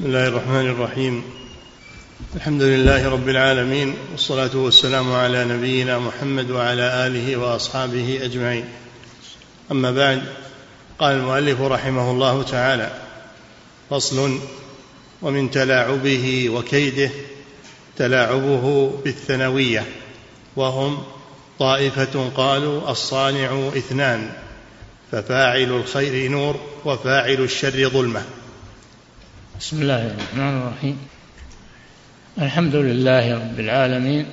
بسم الله الرحمن الرحيم. الحمد لله رب العالمين والصلاة والسلام على نبينا محمد وعلى آله وأصحابه أجمعين. أما بعد قال المؤلف رحمه الله تعالى فصل ومن تلاعبه وكيده تلاعبه بالثنوية وهم طائفة قالوا الصانع اثنان ففاعل الخير نور وفاعل الشر ظلمة. بسم الله الرحمن الرحيم. الحمد لله رب العالمين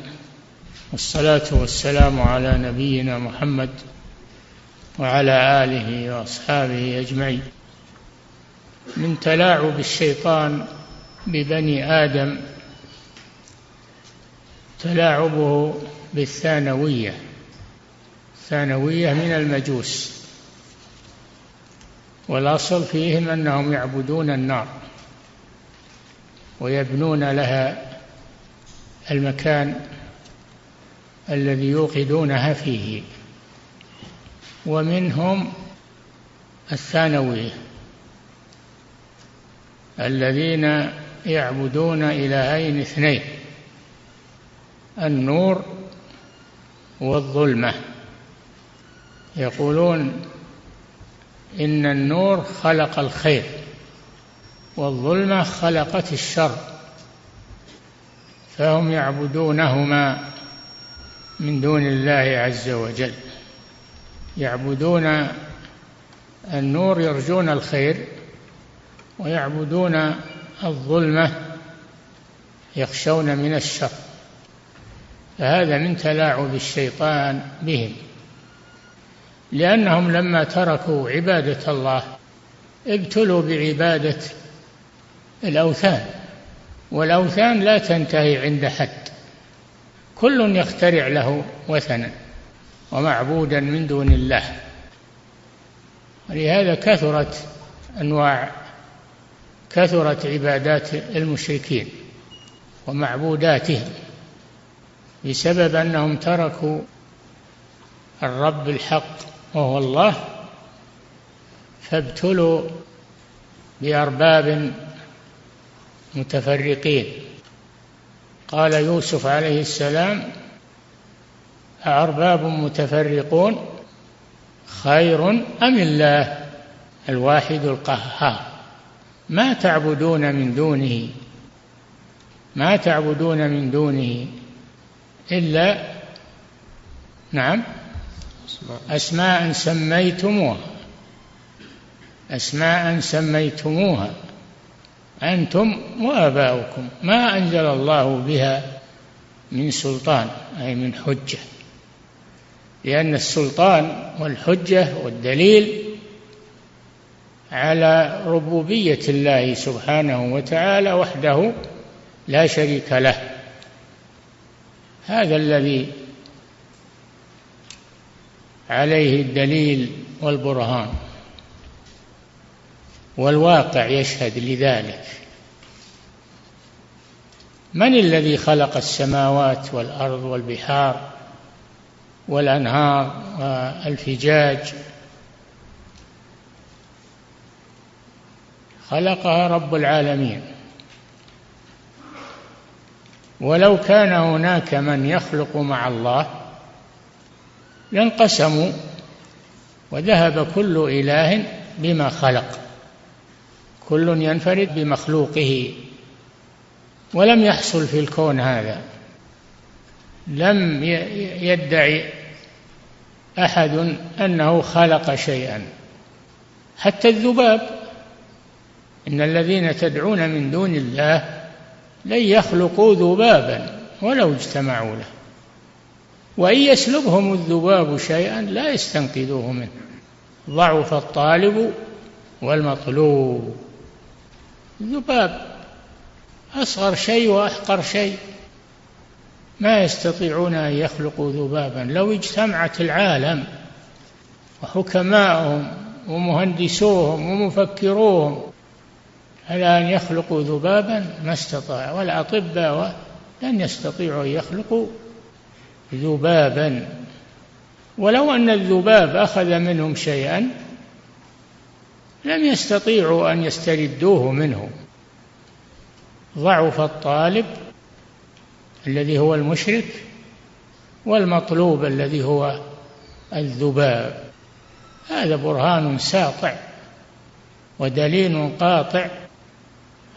والصلاة والسلام على نبينا محمد وعلى آله وأصحابه أجمعين. من تلاعب الشيطان ببني آدم تلاعبه بالثانوية. ثانوية من المجوس والأصل فيهم أنهم يعبدون النار. ويبنون لها المكان الذي يوقدونها فيه. ومنهم الثانويه الذين يعبدون إلهين اثنين النور والظلمة. يقولون إن النور خلق الخير. والظلمة خلقت الشر فهم يعبدونهما من دون الله عز وجل. يعبدون النور يرجون الخير ويعبدون الظلمة يخشون من الشر. فهذا من تلاعب الشيطان بهم لأنهم لما تركوا عبادة الله ابتلوا بعبادة الأوثان. والأوثان لا تنتهي عند حد. كل يخترع له وثنا ومعبودا من دون الله. ولهذا كثرت أنواع كثرت عبادات المشركين ومعبوداتهم بسبب أنهم تركوا الرب الحق وهو الله فابتلوا بأرباب متفرقين. قال يوسف عليه السلام أأرباب متفرقون خير أم الله؟ الواحد القهار. ما تعبدون من دونه ما تعبدون من دونه إلا نعم أسماء سميتموها أسماء سميتموها. أنتم وآباؤكم. ما أنزل الله بها من سلطان أي من حجة. لأن السلطان والحجة والدليل على ربوبية الله سبحانه وتعالى وحده لا شريك له. هذا الذي عليه الدليل والبرهان. والواقع يشهد لذلك. من الذي خلق السماوات والأرض والبحار والأنهار والفجاج؟ خلقها رب العالمين. ولو كان هناك من يخلق مع الله لانقسموا وذهب كل إله بما خلق. كل ينفرد بمخلوقه. ولم يحصل في الكون هذا. لم يدعي أحد أنه خلق شيئا. حتى الذباب. إن الذين تدعون من دون الله لن يخلقوا ذبابا ولو اجتمعوا له. وإن يسلبهم الذباب شيئا لا يستنقذوه منه. ضعف الطالب والمطلوب. الذباب أصغر شيء وأحقر شيء. ما يستطيعون أن يخلقوا ذبابا. لو اجتمعت العالم وحكماؤهم ومهندسوهم ومفكروهم على أن يخلقوا ذبابا ما استطاع والأطباء لن يستطيعوا أن يخلقوا ذبابا. ولو أن الذباب أخذ منهم شيئا لم يستطيعوا أن يستردوه منه. ضعف الطالب الذي هو المشرك والمطلوب الذي هو الذباب. هذا برهان ساطع ودليل قاطع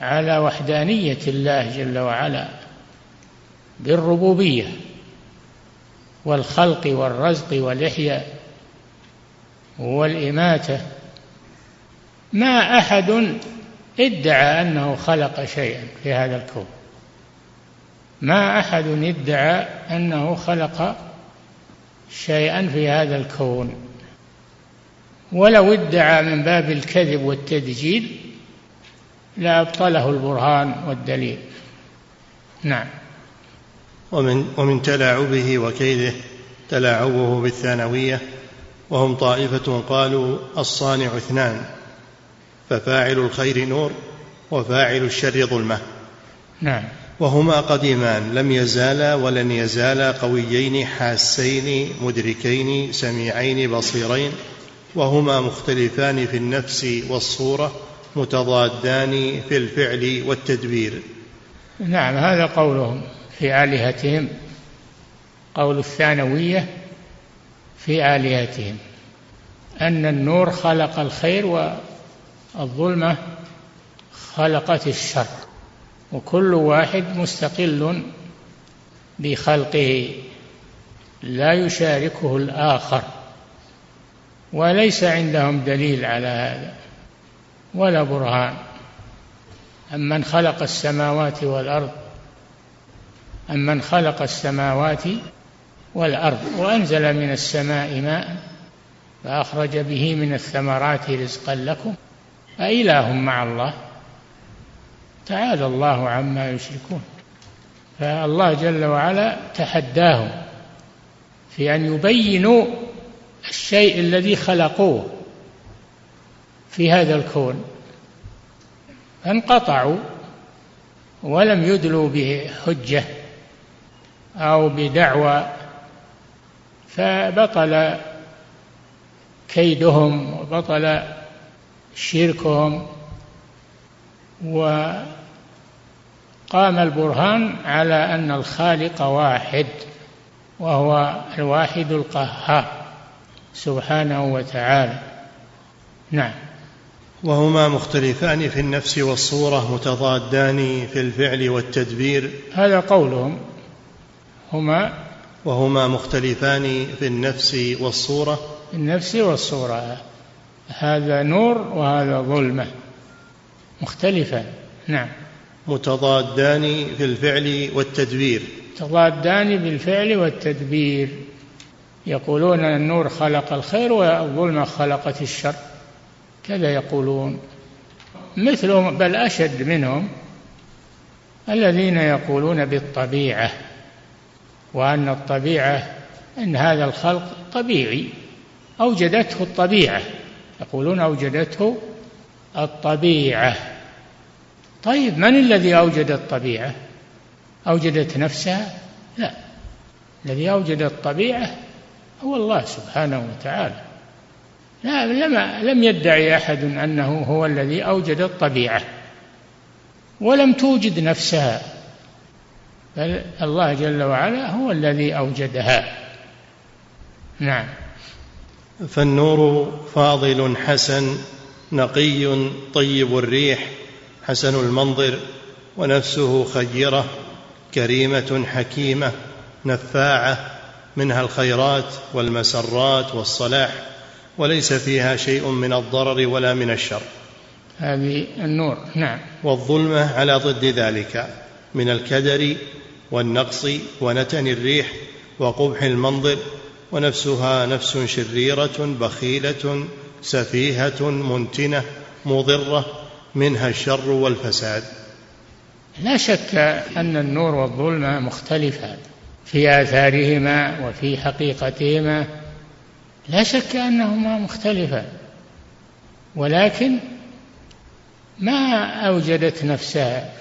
على وحدانية الله جل وعلا بالربوبية والخلق والرزق والإحياء والإماتة ما أحد ادعى أنه خلق شيئا في هذا الكون. ما أحد ادعى أنه خلق شيئا في هذا الكون. ولو ادعى من باب الكذب والتدجيل لأبطله البرهان والدليل. نعم. ومن ومن تلاعبه وكيده تلاعبه بالثانوية وهم طائفة قالوا الصانع اثنان. ففاعل الخير نور وفاعل الشر ظلمة. نعم. وهما قديمان لم يزالا ولن يزالا قويين حاسين مدركين سميعين بصيرين. وهما مختلفان في النفس والصورة متضادان في الفعل والتدبير. نعم هذا قولهم في آلهتهم. قول الثانوية في آلهتهم. أن النور خلق الخير والظلمه خلقت الشر وكل واحد مستقل بخلقه لا يشاركه الآخر وليس عندهم دليل على هذا ولا برهان. أمن خلق السماوات والأرض أمن خلق السماوات والأرض وأنزل من السماء ماء فأخرج به من الثمرات رزقا لكم. أإله مع الله. تعالى الله عما يشركون. فالله جل وعلا تحداهم في أن يبينوا الشيء الذي خلقوه في هذا الكون. فانقطعوا ولم يدلوا بحجة أو بدعوى. فبطل كيدهم وبطل شركهم وقام البرهان على أن الخالق واحد وهو الواحد القهار سبحانه وتعالى. نعم. وهما مختلفان في النفس والصورة متضادان في الفعل والتدبير. هذا قولهم. هما وهما مختلفان في النفس والصورة. النفس والصورة. هذا نور وهذا ظلمة. مختلفان نعم. متضادان في الفعل والتدبير. متضادان بالفعل والتدبير. يقولون النور خلق الخير والظلمة خلقت الشر. كذا يقولون. مثلهم بل أشد منهم الذين يقولون بالطبيعة وأن الطبيعة أن هذا الخلق طبيعي. أوجدته الطبيعة. يقولون أوجدته الطبيعة. طيب من الذي أوجد الطبيعة؟ أوجدت نفسها؟ لا. الذي أوجد الطبيعة هو الله سبحانه وتعالى. لا لم لم يدعي أحد أنه هو الذي أوجد الطبيعة. ولم توجد نفسها. بل الله جل وعلا هو الذي أوجدها. نعم. فالنور فاضل حسن نقي طيب الريح حسن المنظر ونفسه خيرة كريمة حكيمة نفاعة منها الخيرات والمسرات والصلاح وليس فيها شيء من الضرر ولا من الشر. هذه النور نعم. والظلمة على ضد ذلك من الكدر والنقص ونتن الريح وقبح المنظر ونفسها نفس شريرة بخيلة سفيهة منتنة مضرة منها الشر والفساد. لا شك أن النور والظلمة مختلفان في آثارهما وفي حقيقتهما. لا شك أنهما مختلفان ولكن ما أوجدت نفسها.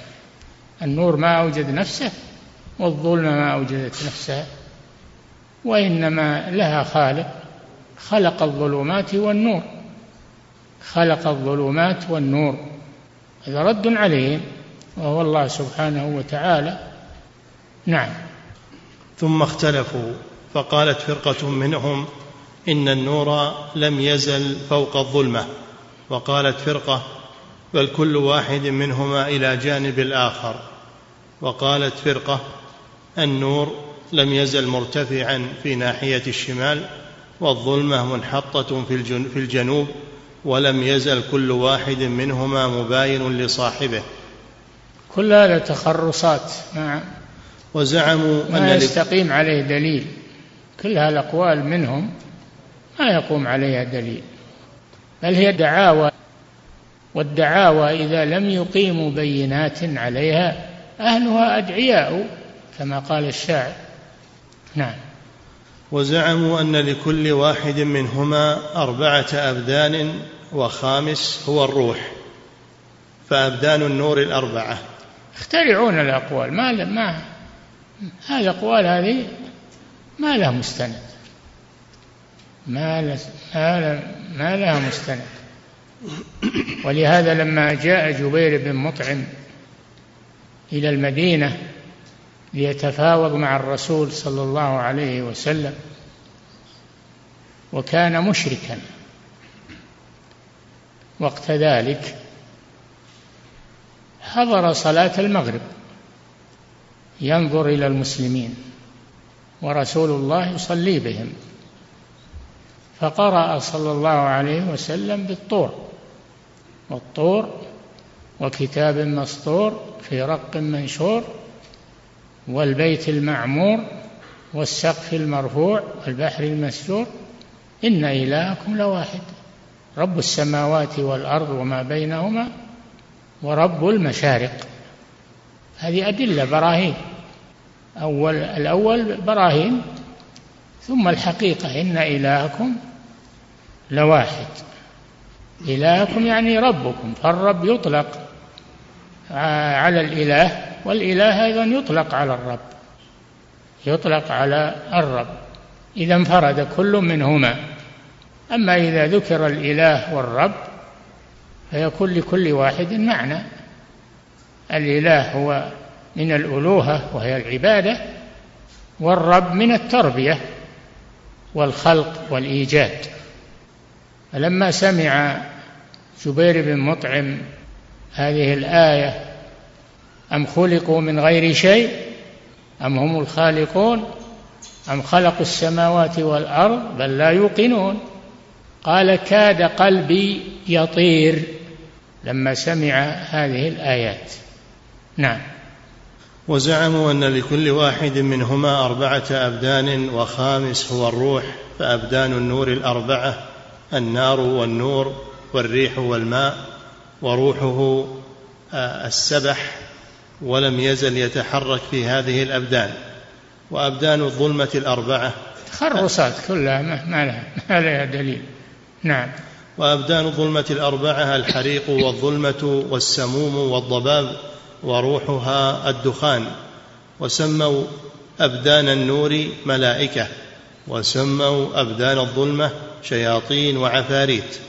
النور ما أوجد نفسه والظلمة ما أوجدت نفسها. وإنما لها خالق. خلق الظلمات والنور. خلق الظلمات والنور. هذا رد عليهم وهو الله سبحانه وتعالى. نعم. ثم اختلفوا فقالت فرقة منهم إن النور لم يزل فوق الظلمة. وقالت فرقة بل كل واحد منهما إلى جانب الآخر. وقالت فرقة النور لم يزل مرتفعا في ناحية الشمال والظلمة منحطة في الجنوب ولم يزل كل واحد منهما مباين لصاحبه. كل هذا تخرصات. نعم وزعموا ما يستقيم عليه دليل. كل هالأقوال منهم ما يقوم عليها دليل. بل هي دعاوى والدعاوى إذا لم يقيموا بينات عليها أهلها أدعياء كما قال الشاعر. نعم. وزعموا أن لكل واحد منهما أربعة أبدان وخامس هو الروح فأبدان النور الأربعة. يخترعون الأقوال. ما ما هذه الأقوال هذه ما لها مستند. ما لها ما لها مستند. ولهذا لما جاء جبير بن مطعم إلى المدينة ليتفاوض مع الرسول صلى الله عليه وسلم وكان مشركا. وقت ذلك حضر صلاة المغرب ينظر إلى المسلمين ورسول الله يصلي بهم فقرأ صلى الله عليه وسلم بالطور والطور وكتاب مسطور في رق منشور والبيت المعمور والسقف المرفوع والبحر المسجور إن إلهكم لواحد رب السماوات والأرض وما بينهما ورب المشارق. هذه أدلة براهين. أول الأول براهين ثم الحقيقة إن إلهكم لواحد. إلهكم يعني ربكم فالرب يطلق. على الإله والإله أيضا يطلق على الرب يطلق على الرب إذا انفرد كل منهما. أما إذا ذكر الإله والرب فيكون لكل واحد معنى. الإله هو من الألوهة وهي العبادة والرب من التربية والخلق والإيجاد. فلما سمع جبير بن مطعم هذه الآية أم خلقوا من غير شيء أم هم الخالقون أم خلقوا السماوات والأرض بل لا يوقنون؟ قال كاد قلبي يطير لما سمع هذه الآيات. نعم. وزعموا أن لكل واحد منهما أربعة أبدان وخامس هو الروح فأبدان النور الأربعة النار والنور والريح والماء. وروحه آه، السبح ولم يزل يتحرك في هذه الأبدان. وأبدان الظلمة الأربعة. تخرصات كلها ما لها ما لها دليل. نعم. وأبدان الظلمة الأربعة الحريق والظلمة والسموم والضباب وروحها الدخان. وسموا أبدان النور ملائكة. وسموا أبدان الظلمة شياطين وعفاريت.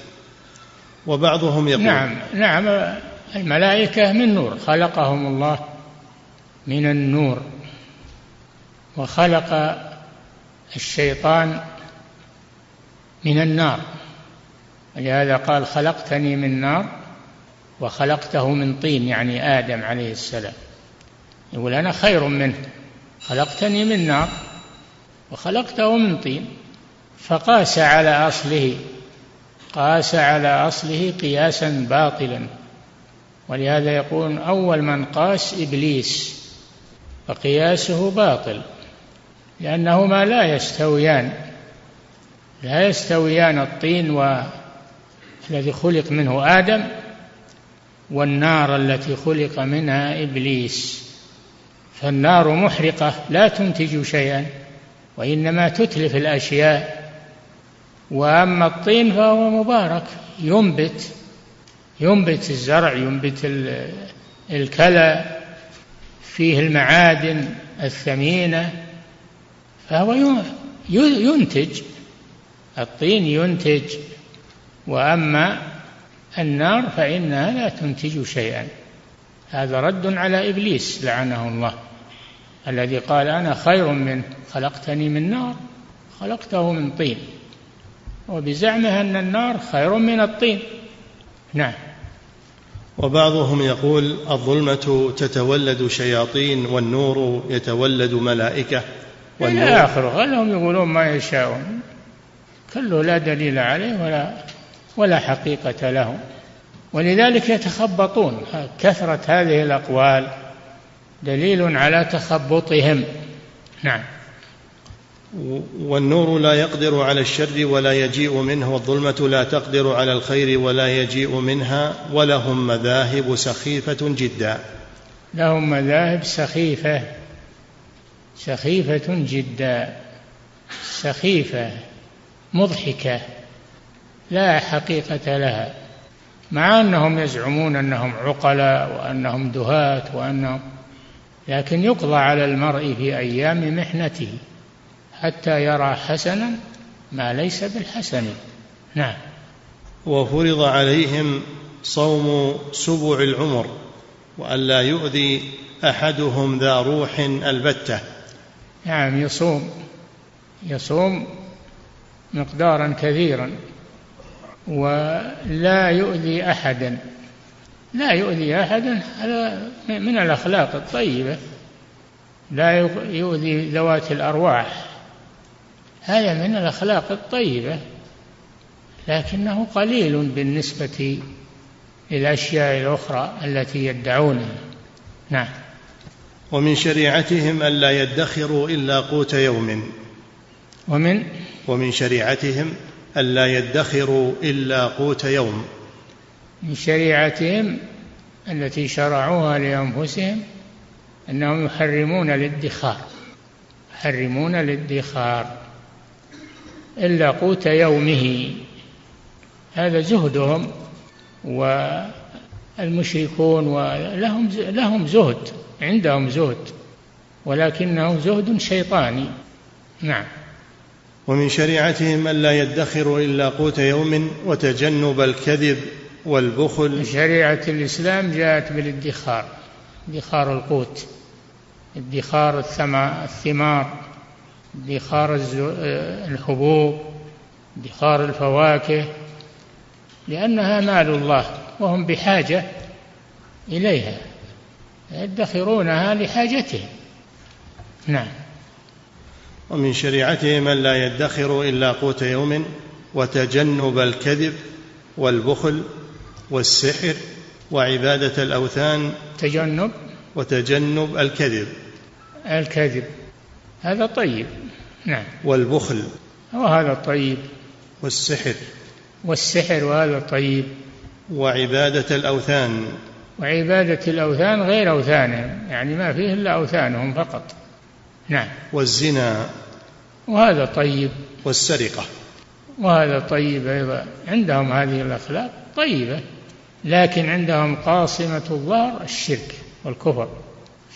وبعضهم يقول نعم نعم. الملائكة من نور خلقهم الله من النور وخلق الشيطان من النار. ولهذا قال خلقتني من نار وخلقته من طين يعني آدم عليه السلام. يقول أنا خير منه. خلقتني من نار وخلقته من طين فقاس على أصله قاس على أصله قياسا باطلا. ولهذا يقول أول من قاس إبليس فقياسه باطل لأنهما لا يستويان لا يستويان الطين والذي خلق منه آدم والنار التي خلق منها إبليس. فالنار محرقة لا تنتج شيئا وإنما تتلف الأشياء وأما الطين فهو مبارك. ينبت ينبت الزرع ينبت الكلى فيه المعادن الثمينة فهو ينتج. الطين ينتج. وأما النار فإنها لا تنتج شيئا. هذا رد على إبليس لعنه الله الذي قال أنا خير منه خلقتني من نار خلقته من طين. وبزعمه أن النار خير من الطين. نعم. وبعضهم يقول الظلمة تتولد شياطين والنور يتولد ملائكة والنور إلى آخره. غلهم يقولون ما يشاءون. كله لا دليل عليه ولا ولا حقيقة له ولذلك يتخبطون. كثرة هذه الأقوال دليل على تخبطهم. نعم. والنور لا يقدر على الشر ولا يجيء منه والظلمة لا تقدر على الخير ولا يجيء منها ولهم مذاهب سخيفة جدا. لهم مذاهب سخيفة سخيفة جدا سخيفة مضحكة لا حقيقة لها مع أنهم يزعمون أنهم عقلاء وأنهم دهاة وأنهم لكن يقضى على المرء في أيام محنته. حتى يرى حسنا ما ليس بالحسن. نعم. وفرض عليهم صوم سبع العمر وألا يؤذي أحدهم ذا روح البتة. نعم يصوم يصوم مقدارا كثيرا ولا يؤذي أحدا. لا يؤذي أحدا هذا من الأخلاق الطيبة. لا يؤذي ذوات الأرواح. هذا من الأخلاق الطيبة لكنه قليل بالنسبة للأشياء الأخرى التي يدعونها نعم. ومن شريعتهم ألا يدخروا إلا قوت يوم. ومن؟ ومن شريعتهم ألا يدخروا إلا قوت يوم. من شريعتهم التي شرعوها لأنفسهم أنهم يحرمون الادخار. يحرمون الادخار. إلا قوت يومه. هذا زهدهم والمشركون ولهم لهم زهد عندهم زهد ولكنه زهد شيطاني. نعم. ومن شريعتهم ألا يدخروا إلا قوت يوم وتجنب الكذب والبخل. شريعة الإسلام جاءت بالادخار ادخار القوت ادخار الثمار. ادخار الحبوب ادخار الفواكه لأنها مال الله وهم بحاجة إليها يدخرونها لحاجتهم. نعم. ومن شريعتهم أن لا يدخروا إلا قوت يوم وتجنب الكذب والبخل والسحر وعبادة الأوثان. تجنب. وتجنب الكذب. الكذب. هذا طيب. نعم. والبخل. وهذا طيب. والسحر. والسحر وهذا طيب. وعبادة الأوثان. وعبادة الأوثان غير أوثانهم يعني ما فيه إلا أوثانهم فقط. نعم. والزنا. وهذا طيب. والسرقة. وهذا طيب أيضا. عندهم هذه الأخلاق طيبة لكن عندهم قاصمة الظهر الشرك والكفر.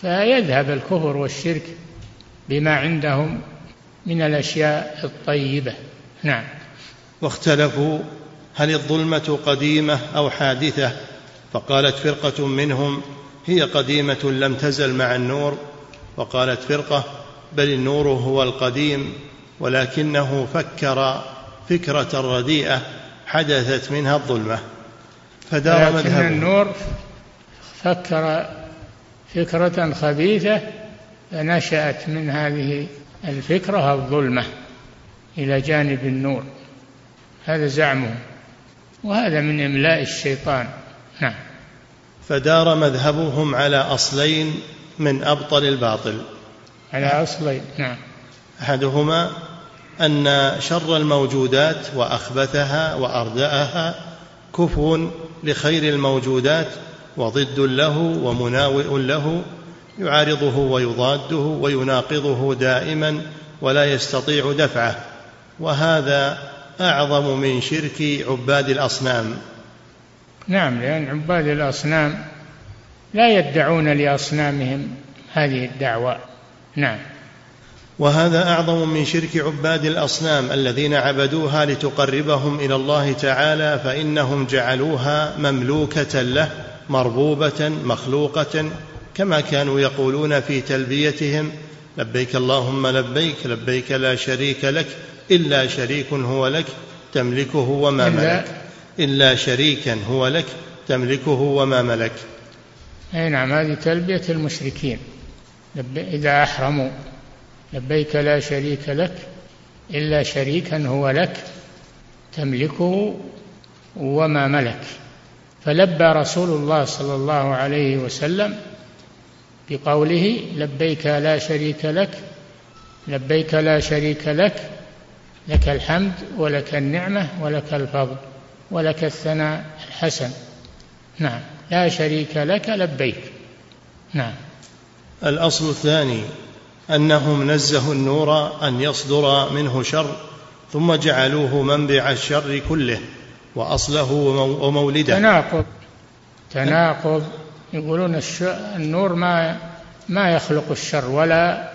فيذهب الكفر والشرك بما عندهم من الأشياء الطيبة. نعم. واختلفوا هل الظلمة قديمة أو حادثة؟ فقالت فرقة منهم هي قديمة لم تزل مع النور. وقالت فرقة بل النور هو القديم ولكنه فكر فكرة رديئة حدثت منها الظلمة. فدار مذهبه. النور فكر فكرة خبيثة فنشأت من هذه الفكرة الظلمة إلى جانب النور. هذا زعمه وهذا من إملاء الشيطان. نعم. فدار مذهبهم على أصلين من أبطل الباطل. على أصلين نعم. أحدهما أن شر الموجودات وأخبثها وأردأها كفو لخير الموجودات وضد له ومناوئ له يعارضه ويضاده ويناقضه دائما ولا يستطيع دفعه وهذا أعظم من شرك عباد الأصنام. نعم لأن عباد الأصنام لا يدعون لأصنامهم هذه الدعوة. نعم. وهذا أعظم من شرك عباد الأصنام الذين عبدوها لتقربهم إلى الله تعالى فإنهم جعلوها مملوكة له مربوبة مخلوقة كما كانوا يقولون في تلبيتهم لبيك اللهم لبيك لبيك لا شريك لك إلا شريك هو لك تملكه وما ملك إلا شريكا هو لك تملكه وما ملك. أي نعم هذه تلبية المشركين. إذا أحرموا لبيك لا شريك لك إلا شريكا هو لك تملكه وما ملك. فلبى رسول الله صلى الله عليه وسلم بقوله لبيك لا شريك لك لبيك لا شريك لك لك الحمد ولك النعمة ولك الفضل ولك الثناء الحسن. نعم. لا شريك لك لبيك. نعم. الأصل الثاني أنهم نزهوا النور أن يصدر منه شر ثم جعلوه منبع الشر كله وأصله ومولده. تناقض تناقض. يقولون النور ما ما يخلق الشر ولا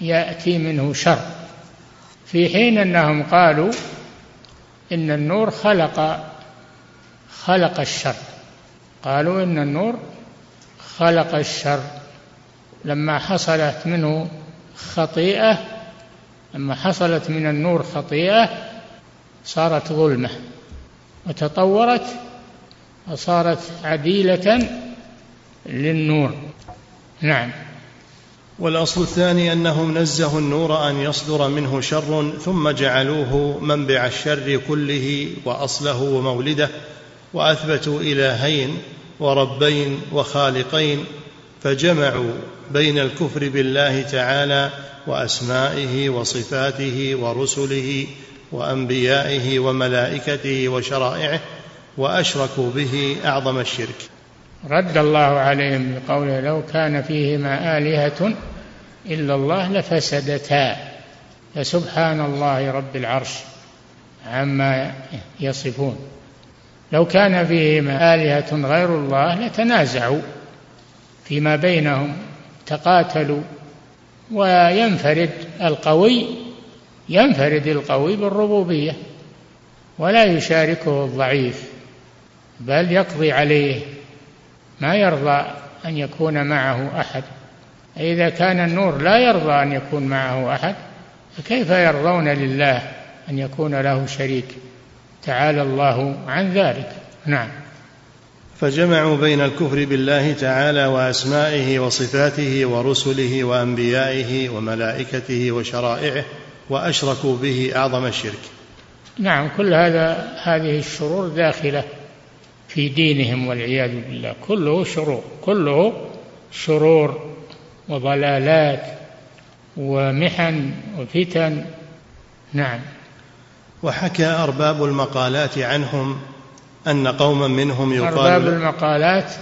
يأتي منه شر. في حين أنهم قالوا إن النور خلق خلق الشر. قالوا إن النور خلق الشر. لما حصلت منه خطيئة لما حصلت من النور خطيئة صارت ظلمة. وتطورت وصارت عديلة للنور. نعم. والأصل الثاني أنهم نزهوا النور أن يصدر منه شر ثم جعلوه منبع الشر كله وأصله ومولده وأثبتوا إلهين وربين وخالقين فجمعوا بين الكفر بالله تعالى وأسمائه وصفاته ورسله وأنبيائه وملائكته وشرائعه وأشركوا به أعظم الشرك. رد الله عليهم بقوله لو كان فيهما آلهة إلا الله لفسدتا. فسبحان الله رب العرش عما يصفون. لو كان فيهما آلهة غير الله لتنازعوا فيما بينهم تقاتلوا وينفرد القوي ينفرد القوي بالربوبية ولا يشاركه الضعيف بل يقضي عليه. ما يرضى أن يكون معه أحد. إذا كان النور لا يرضى أن يكون معه أحد فكيف يرضون لله أن يكون له شريك؟ تعالى الله عن ذلك. نعم. فجمعوا بين الكفر بالله تعالى وأسمائه وصفاته ورسله وأنبيائه وملائكته وشرائعه وأشركوا به أعظم الشرك. نعم كل هذا هذه الشرور داخلة. في دينهم والعياذ بالله. كله شرور كله شرور وضلالات ومحن وفتن. نعم. وحكى أرباب المقالات عنهم أن قوما منهم يقال أرباب المقالات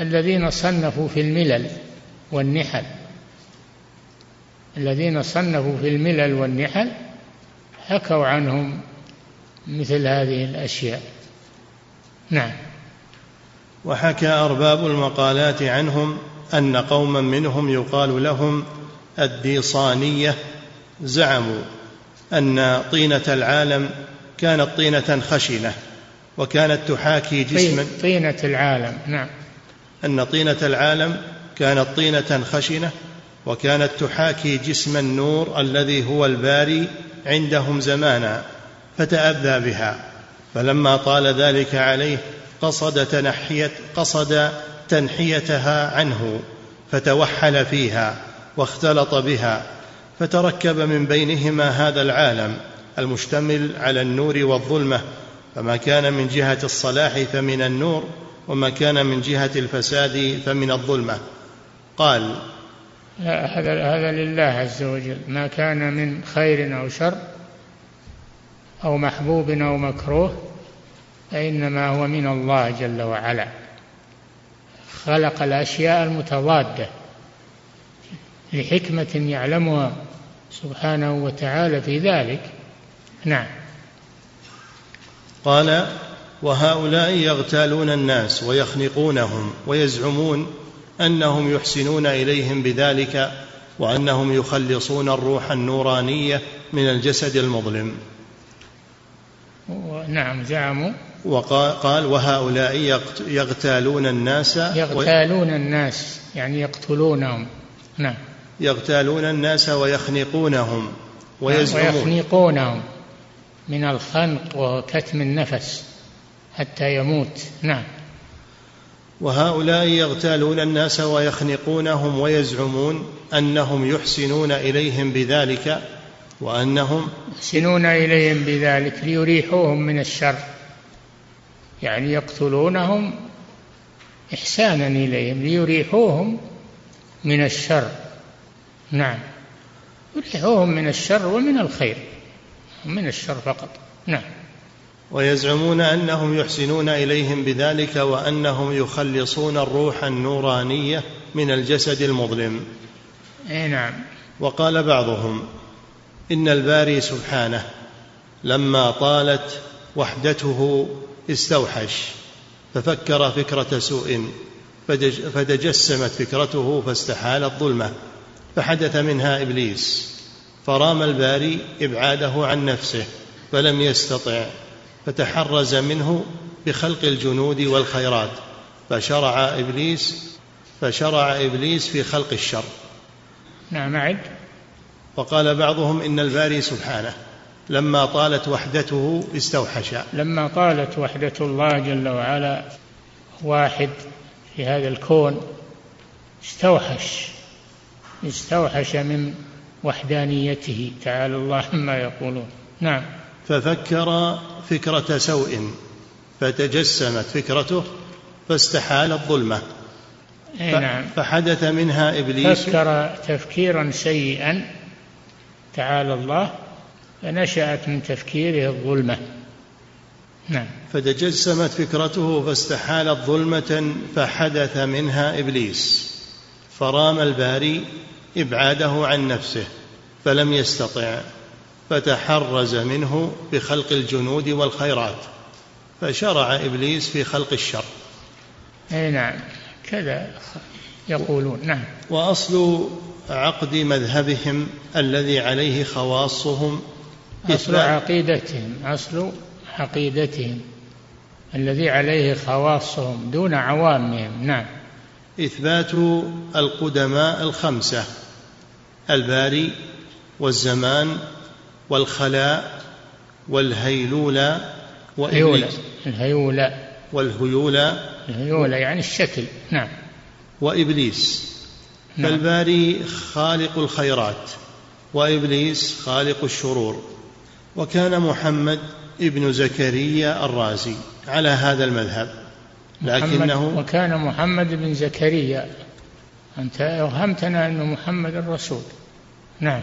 الذين صنفوا في الملل والنحل. الذين صنفوا في الملل والنحل حكوا عنهم مثل هذه الأشياء. نعم. وحكى أرباب المقالات عنهم أن قوما منهم يقال لهم الديصانية زعموا أن طينة العالم كانت طينة خشنة وكانت تحاكي جسما طينة العالم نعم. أن طينة العالم كانت طينة خشنة وكانت تحاكي جسم النور الذي هو الباري عندهم زمانا فتأذى بها. فلما طال ذلك عليه قصد تنحية قصد تنحيتها عنه فتوحل فيها واختلط بها فتركب من بينهما هذا العالم المشتمل على النور والظلمة فما كان من جهة الصلاح فمن النور وما كان من جهة الفساد فمن الظلمة. قال هذا هذا لله عز وجل. ما كان من خير أو شر أو محبوب أو مكروه فإنما هو من الله جل وعلا. خلق الأشياء المتضادة لحكمة يعلمها سبحانه وتعالى في ذلك. نعم. قال وهؤلاء يغتالون الناس ويخنقونهم ويزعمون أنهم يحسنون إليهم بذلك وأنهم يخلصون الروح النورانية من الجسد المظلم. نعم زعموا. وقال وهؤلاء يغتالون الناس يغتالون الناس يعني يقتلونهم. نعم. يغتالون الناس ويخنقونهم ويزعمون. ويخنقونهم من الخنق وكتم النفس حتى يموت. نعم. وهؤلاء يغتالون الناس ويخنقونهم ويزعمون أنهم يحسنون إليهم بذلك وأنهم يحسنون إليهم بذلك ليريحوهم من الشر. يعني يقتلونهم إحسانا إليهم ليريحوهم من الشر. نعم. يريحوهم من الشر ومن الخير من الشر فقط. نعم. ويزعمون أنهم يحسنون إليهم بذلك وأنهم يخلصون الروح النورانية من الجسد المظلم. اي نعم. وقال بعضهم إن الباري سبحانه لما طالت وحدته استوحش ففكر فكرة سوء فتجسمت فكرته فاستحالت ظلمه فحدث منها إبليس فرام الباري إبعاده عن نفسه فلم يستطع فتحرز منه بخلق الجنود والخيرات فشرع إبليس فشرع إبليس في خلق الشر. نعم أعد. وقال بعضهم إن الباري سبحانه لما طالت وحدته استوحش. لما طالت وحدة الله جل وعلا واحد في هذا الكون استوحش استوحش من وحدانيته. تعالى الله عما يقولون. نعم. ففكر فكرة سوء فتجسمت فكرته فاستحال الظلمة. نعم. فحدث منها إبليس. فكر تفكيرا سيئا تعالى الله فنشأت من تفكيره الظلمة. نعم. فتجسمت فكرته فاستحالت ظلمة فحدث منها إبليس. فرام الباري إبعاده عن نفسه فلم يستطع فتحرز منه بخلق الجنود والخيرات فشرع إبليس في خلق الشر. أي نعم. كذا. يقولون. نعم. وأصل عقد مذهبهم الذي عليه خواصهم أصل عقيدتهم أصل عقيدتهم الذي عليه خواصهم دون عوامهم. نعم. إثبات القدماء الخمسة الباري والزمان والخلاء والهيلولة وإبليس. الهيولة. والهيولة. الهيولة يعني الشكل. نعم. وإبليس. نعم. فالباري خالق الخيرات وإبليس خالق الشرور. وكان محمد ابن زكريا الرازي على هذا المذهب. لكنه وكان محمد بن زكريا. أنت أوهمتنا أنه محمد الرسول. نعم.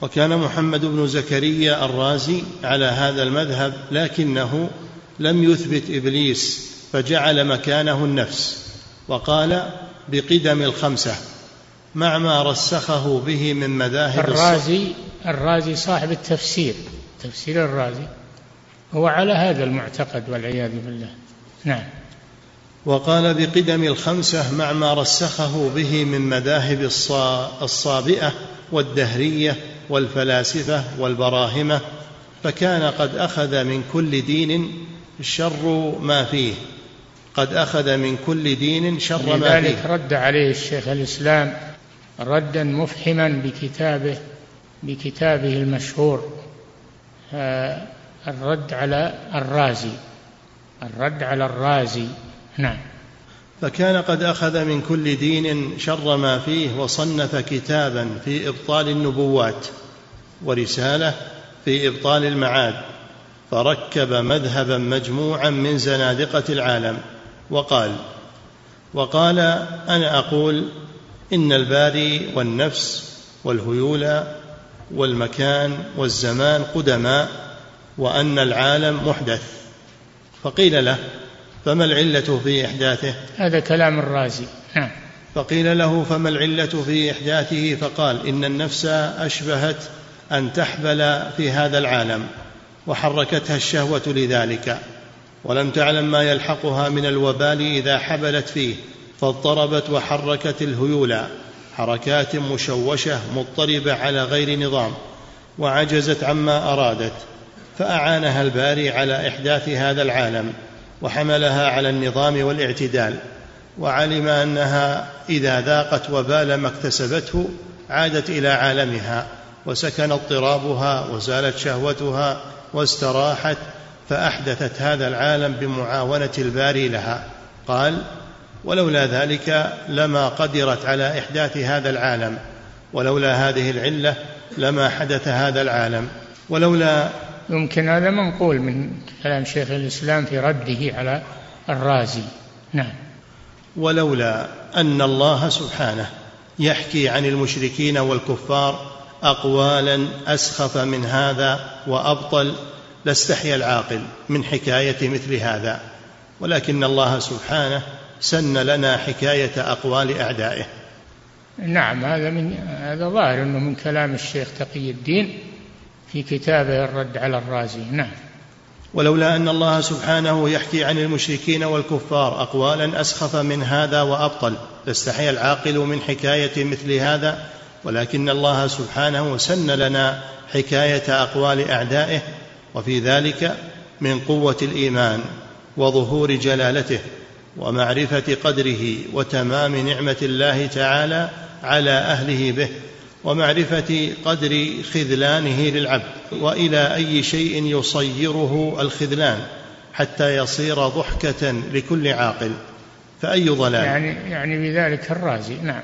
وكان محمد بن زكريا الرازي على هذا المذهب لكنه لم يثبت إبليس فجعل مكانه النفس. وقال بقدم الخمسة مع ما رسخه به من مذاهب الرازي الرازي صاحب التفسير تفسير الرازي هو على هذا المعتقد والعياذ بالله. نعم. وقال بقدم الخمسة مع ما رسخه به من مذاهب الصابئة والدهرية والفلاسفة والبراهمة فكان قد أخذ من كل دين شر ما فيه. قد أخذ من كل دين شر ما فيه. لذلك رد عليه الشيخ الإسلام ردا مفحما بكتابه بكتابه المشهور آه، الرد على الرازي الرد على الرازي. نعم. فكان قد أخذ من كل دين شر ما فيه وصنف كتابا في إبطال النبوات ورسالة في إبطال المعاد فركب مذهبا مجموعا من زنادقة العالم. وقال وقال أنا أقول إن الباري والنفس والهيول والمكان والزمان قدماء وأن العالم محدث. فقيل له فما العلة في إحداثه؟ هذا كلام الرازي. نعم. فقيل له فما العلة في إحداثه؟ فقال إن النفس أشبهت أن تحبل في هذا العالم وحركتها الشهوة لذلك. ولم تعلم ما يلحقها من الوبال إذا حبلت فيه فاضطربت وحركت الهيول. حركات مشوشة مضطربة على غير نظام وعجزت عما أرادت. فأعانها الباري على إحداث هذا العالم وحملها على النظام والاعتدال. وعلم أنها إذا ذاقت وبال ما اكتسبته عادت إلى عالمها وسكن اضطرابها وزالت شهوتها واستراحت فأحدثت هذا العالم بمعاونة الباري لها. قال ولولا ذلك لما قدرت على إحداث هذا العالم ولولا هذه العلة لما حدث هذا العالم ولولا يمكن هذا منقول من كلام شيخ الإسلام في رده على الرازي. نعم. ولولا أن الله سبحانه يحكي عن المشركين والكفار أقوالا أسخف من هذا وأبطل لاستحيا العاقل من حكاية مثل هذا ولكن الله سبحانه سن لنا حكاية أقوال أعدائه. نعم هذا من هذا ظاهر إنه من كلام الشيخ تقي الدين في كتابه الرد على الرازي. نعم. ولولا أن الله سبحانه يحكي عن المشركين والكفار اقوالا أسخف من هذا وأبطل لاستحيا العاقل من حكاية مثل هذا ولكن الله سبحانه سن لنا حكاية أقوال أعدائه وفي ذلك من قوة الإيمان وظهور جلالته ومعرفة قدره وتمام نعمة الله تعالى على أهله به ومعرفة قدر خذلانه للعبد وإلى أي شيء يصيره الخذلان حتى يصير ضحكة لكل عاقل. فأي ضلال؟ يعني يعني بذلك الرازي. نعم.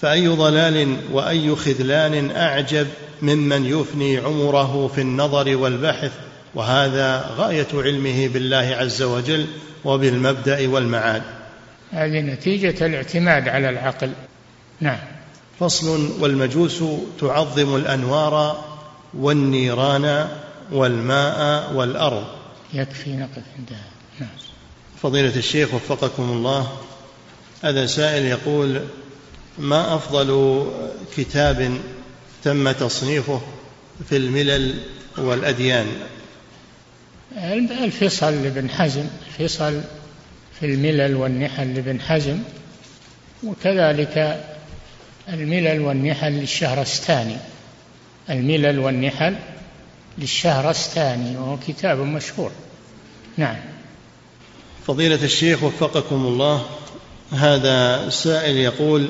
فأي ضلال وأي خذلان أعجب ممن يفني عمره في النظر والبحث وهذا غاية علمه بالله عز وجل وبالمبدأ والمعاد. هذه نتيجة الاعتماد على العقل. نعم. فصل والمجوس تعظم الأنوار والنيران والماء والأرض. يكفي نقف عندها نعم. فضيلة الشيخ وفقكم الله هذا سائل يقول ما أفضل كتاب تم تصنيفه في الملل والأديان؟ الفصل لابن حزم الفصل في الملل والنحل لابن حزم وكذلك الملل والنحل للشهرستاني. الملل والنحل للشهرستاني وهو كتاب مشهور. نعم. فضيلة الشيخ وفقكم الله هذا سائل يقول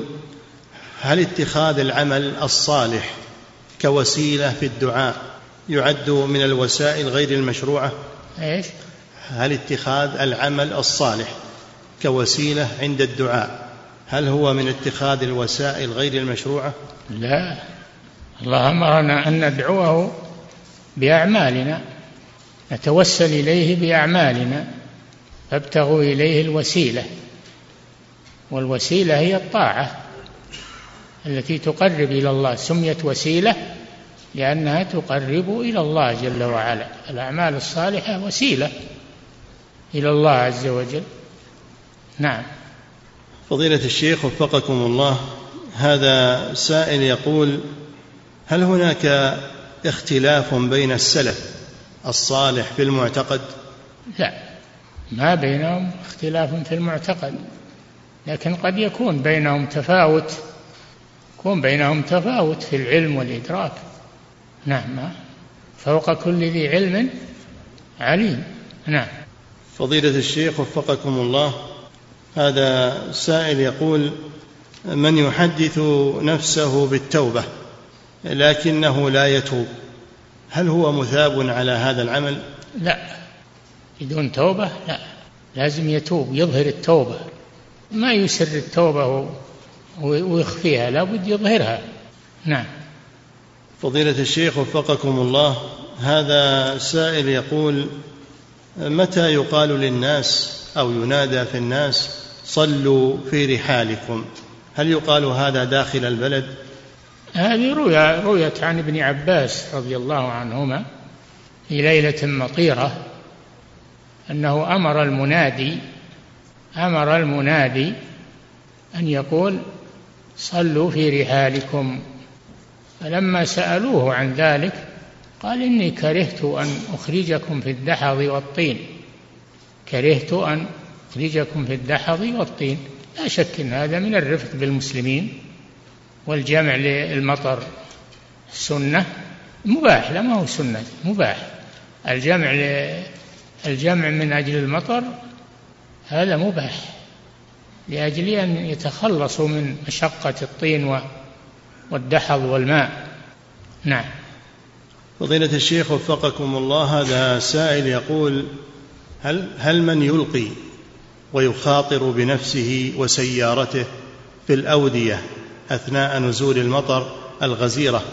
هل اتخاذ العمل الصالح كوسيلة في الدعاء يعد من الوسائل غير المشروعة؟ إيش؟ هل اتخاذ العمل الصالح كوسيلة عند الدعاء؟ هل هو من اتخاذ الوسائل غير المشروعة؟ لا. الله أمرنا أن ندعوه بأعمالنا نتوسل إليه بأعمالنا فابتغوا إليه الوسيلة والوسيلة هي الطاعة. التي تقرب إلى الله سميت وسيلة لأنها تقرب إلى الله جل وعلا. الأعمال الصالحة وسيلة إلى الله عز وجل. نعم. فضيلة الشيخ وفقكم الله هذا سائل يقول هل هناك اختلاف بين السلف الصالح في المعتقد؟ لا ما بينهم اختلاف في المعتقد لكن قد يكون بينهم تفاوت يكون بينهم تفاوت في العلم والإدراك. نعم. فوق كل ذي علم عليم. نعم. فضيلة الشيخ وفقكم الله هذا سائل يقول من يحدث نفسه بالتوبة لكنه لا يتوب هل هو مثاب على هذا العمل؟ لا. بدون توبة لا. لازم يتوب يظهر التوبة. ما يسر التوبة ويخفيها لابد يظهرها. نعم. فضيلة الشيخ وفقكم الله هذا سائل يقول متى يقال للناس أو ينادى في الناس صلوا في رحالكم هل يقال هذا داخل البلد؟ هذه رؤيا رويت عن ابن عباس رضي الله عنهما في ليلة مطيرة أنه أمر المنادي أمر المنادي أن يقول صلوا في رحالكم. فلما سألوه عن ذلك قال إني كرهت أن أخرجكم في الدحض والطين. كرهت أن أخرجكم في الدحض والطين. لا شك أن هذا من الرفق بالمسلمين والجمع للمطر. سنة مباح لا ما هو سنة مباح. الجمع الجمع من أجل المطر هذا مباح. لأجل أن يتخلصوا من مشقة الطين والدحض والماء. نعم. فضيلة الشيخ وفقكم الله هذا سائل يقول هل هل من يلقي ويخاطر بنفسه وسيارته في الأودية أثناء نزول المطر الغزيرة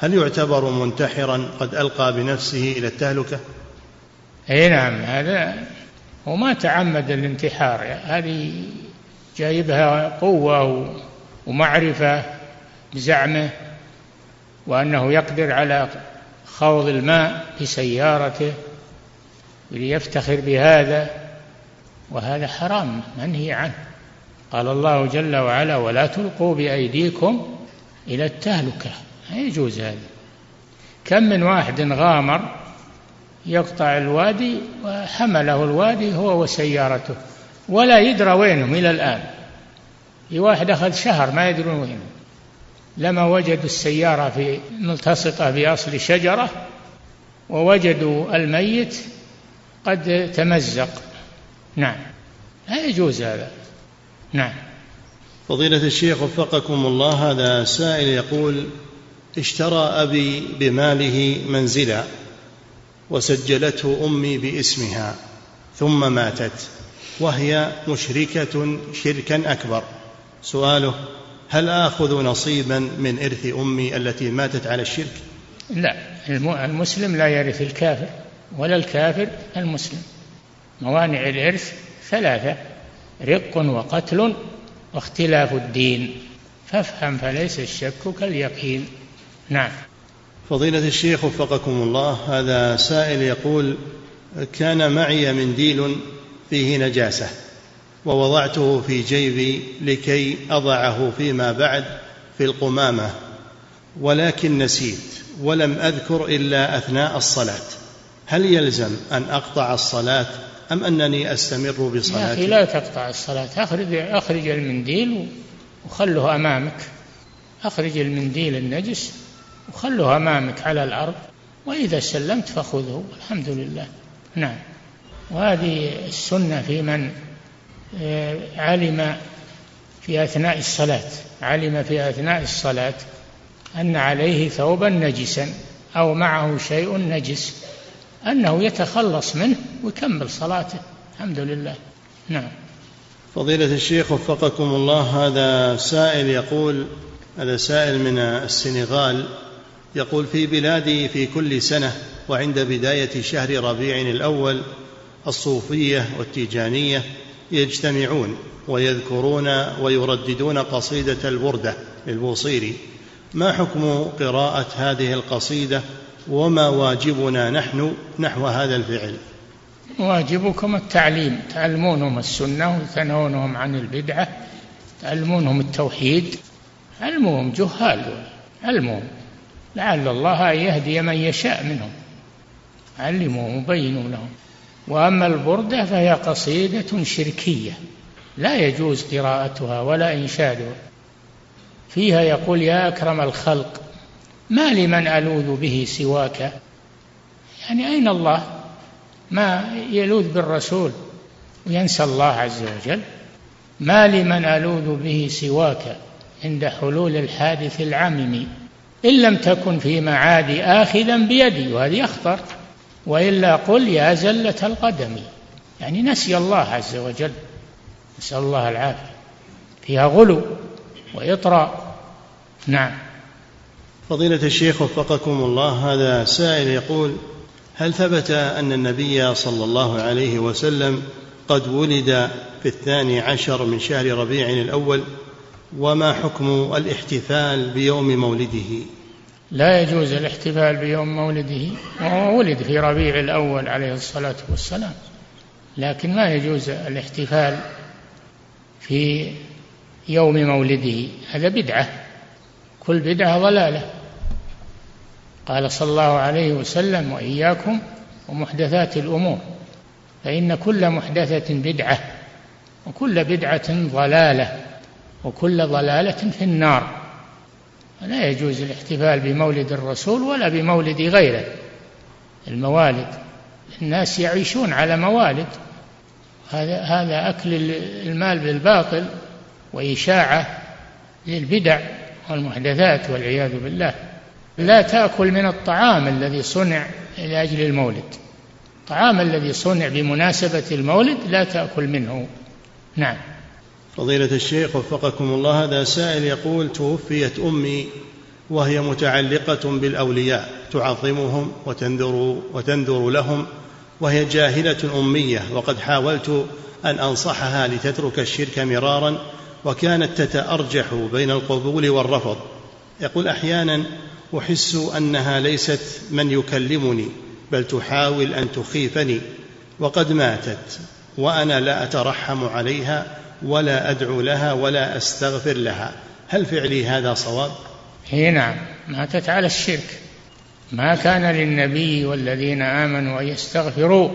هل يعتبر منتحرا قد ألقى بنفسه إلى التهلكة؟ أي نعم هذا هو ما تعمد الانتحار هذه جايبها قوة ومعرفة بزعمه وأنه يقدر على خوض الماء بسيارته ليفتخر بهذا وهذا حرام منهي عنه. قال الله جل وعلا ولا تلقوا بأيديكم إلى التهلكة. لا يجوز هذا. كم من واحد غامر يقطع الوادي وحمله الوادي هو وسيارته. ولا يدرى وينهم إلى الآن. في واحد أخذ شهر ما يدرون وينهم. لما وجدوا السيارة في ملتصقة بأصل شجرة ووجدوا الميت قد تمزق. نعم. لا يجوز هذا. نعم. فضيلة الشيخ وفقكم الله هذا سائل يقول اشترى أبي بماله منزلا وسجلته أمي باسمها ثم ماتت. وهي مشركة شركا أكبر. سؤاله هل آخذ نصيبا من إرث أمي التي ماتت على الشرك؟ لا المسلم لا يرث الكافر ولا الكافر المسلم. موانع الإرث ثلاثة رق وقتل واختلاف الدين. فافهم فليس الشك كاليقين. نعم. فضيلة الشيخ وفقكم الله هذا سائل يقول كان معي منديل فيه نجاسة ووضعته في جيبي لكي أضعه فيما بعد في القمامة ولكن نسيت ولم أذكر إلا أثناء الصلاة. هل يلزم أن أقطع الصلاة أم أنني أستمر بصلاتي يا أخي لا تقطع الصلاة أخرج, أخرج المنديل وخله أمامك. أخرج المنديل النجس وخله أمامك على الأرض وإذا سلمت فخذه الحمد لله. نعم. وهذه السنة في من؟ آه، علم في أثناء الصلاة. علم في أثناء الصلاة أن عليه ثوبا نجسا أو معه شيء نجس أنه يتخلص منه ويكمل صلاته. الحمد لله. نعم. فضيلة الشيخ وفقكم الله هذا سائل يقول هذا سائل من السنغال يقول في بلادي في كل سنة وعند بداية شهر ربيع الأول الصوفية والتيجانية يجتمعون ويذكرون ويرددون قصيدة البردة للبوصيري. ما حكم قراءة هذه القصيدة وما واجبنا نحن نحو هذا الفعل؟ واجبكم التعليم. تعلمونهم السنة وتنهونهم عن البدعة. تعلمونهم التوحيد. علموهم جهال. علموهم. لعل الله أن يهدي من يشاء منهم. علموهم وبينوا لهم. وأما البردة فهي قصيدة شركية لا يجوز قراءتها ولا إنشادها. فيها يقول يا أكرم الخلق ما لمن ألوذ به سواك؟ يعني أين الله؟ ما يلوذ بالرسول وينسى الله عز وجل. ما لمن ألوذ به سواك عند حلول الحادث العمم إن لم تكن في معادي آخذا بيدي. وهذه أخطر. وإلا قل يا زلة القدم. يعني نسي الله عز وجل. نسأل الله العافية. فيها غلو وإطراء. نعم. فضيلة الشيخ وفقكم الله هذا سائل يقول هل ثبت أن النبي صلى الله عليه وسلم قد ولد في الثاني عشر من شهر ربيع الأول؟ وما حكم الاحتفال بيوم مولده؟ لا يجوز الاحتفال بيوم مولده وهو ولد في ربيع الأول عليه الصلاة والسلام لكن ما يجوز الاحتفال في يوم مولده هذا بدعة كل بدعة ضلالة. قال صلى الله عليه وسلم وإياكم ومحدثات الأمور فإن كل محدثة بدعة وكل بدعة ضلالة وكل ضلالة في النار. لا يجوز الاحتفال بمولد الرسول ولا بمولد غيره. الموالد الناس يعيشون على موالد. هذا هذا أكل المال بالباطل وإشاعة للبدع والمحدثات والعياذ بالله. لا تأكل من الطعام الذي صنع لأجل المولد. الطعام الذي صنع بمناسبة المولد لا تأكل منه. نعم. فضيلة الشيخ وفقكم الله هذا سائل يقول توفيت أمي وهي متعلقة بالأولياء تعظمهم وتنذر وتنذر لهم وهي جاهلة أمية وقد حاولت أن أنصحها لتترك الشرك مرارا وكانت تتأرجح بين القبول والرفض. يقول أحيانا أحس أنها ليست من يكلمني بل تحاول أن تخيفني وقد ماتت. وأنا لا أترحم عليها ولا أدعو لها ولا أستغفر لها. هل فعلي هذا صواب؟ هي نعم. ماتت على الشرك. ما كان للنبي والذين آمنوا أن يستغفروا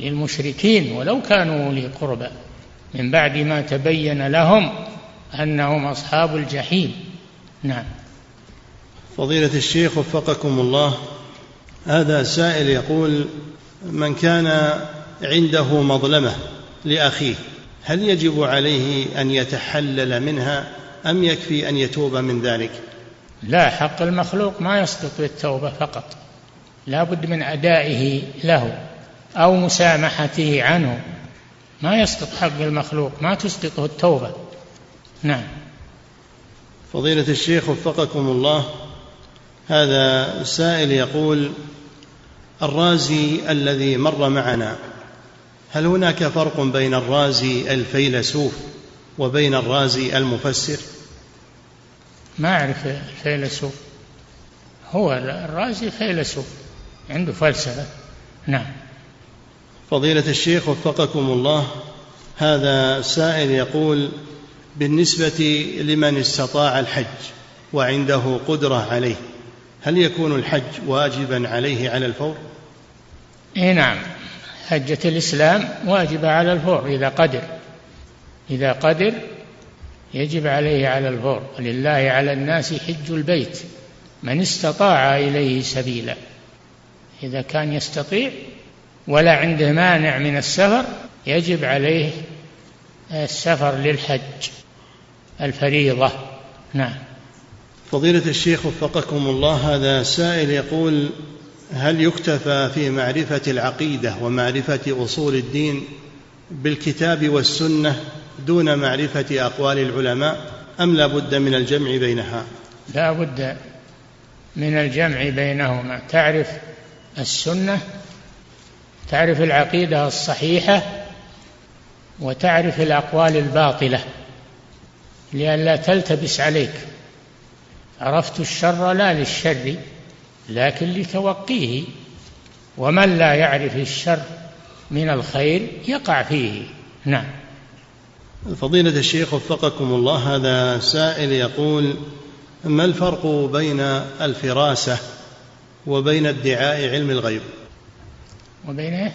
للمشركين ولو كانوا أولي قربى. من بعد ما تبين لهم أنهم أصحاب الجحيم. نعم. فضيلة الشيخ وفقكم الله هذا سائل يقول من كان عنده مظلمة لأخيه. هل يجب عليه أن يتحلل منها أم يكفي أن يتوب من ذلك؟ لا حق المخلوق ما يسقط بالتوبة فقط. لا بد من أدائه له أو مسامحته عنه. ما يسقط حق المخلوق ما تسقطه التوبة. نعم. فضيلة الشيخ وفقكم الله هذا سائل يقول الرازي الذي مر معنا هل هناك فرق بين الرازي الفيلسوف وبين الرازي المفسر؟ ما أعرف الفيلسوف هو الرازي فيلسوف عنده فلسفة. نعم. فضيلة الشيخ وفقكم الله هذا سائل يقول بالنسبة لمن استطاع الحج وعنده قدرة عليه هل يكون الحج واجبا عليه على الفور؟ اي نعم. حجة الإسلام واجبة على الفور إذا قدر. إذا قدر يجب عليه على الفور. ولله على الناس حج البيت من استطاع إليه سبيلا. إذا كان يستطيع ولا عنده مانع من السفر يجب عليه السفر للحج الفريضة. نعم. فضيلة الشيخ وفقكم الله هذا سائل يقول هل يكتفى في معرفة العقيدة ومعرفة أصول الدين بالكتاب والسنة دون معرفة أقوال العلماء أم لا بد من الجمع بينها؟ لا بد من الجمع بينهما. تعرف السنة تعرف العقيدة الصحيحة وتعرف الأقوال الباطلة لئلا تلتبس عليك. عرفت الشر لا للشر. لكن لتوقيه. ومن لا يعرف الشر من الخير يقع فيه. نعم. فضيلة الشيخ وفقكم الله هذا سائل يقول ما الفرق بين الفراسة وبين ادعاء علم الغيب؟ وبين إيه؟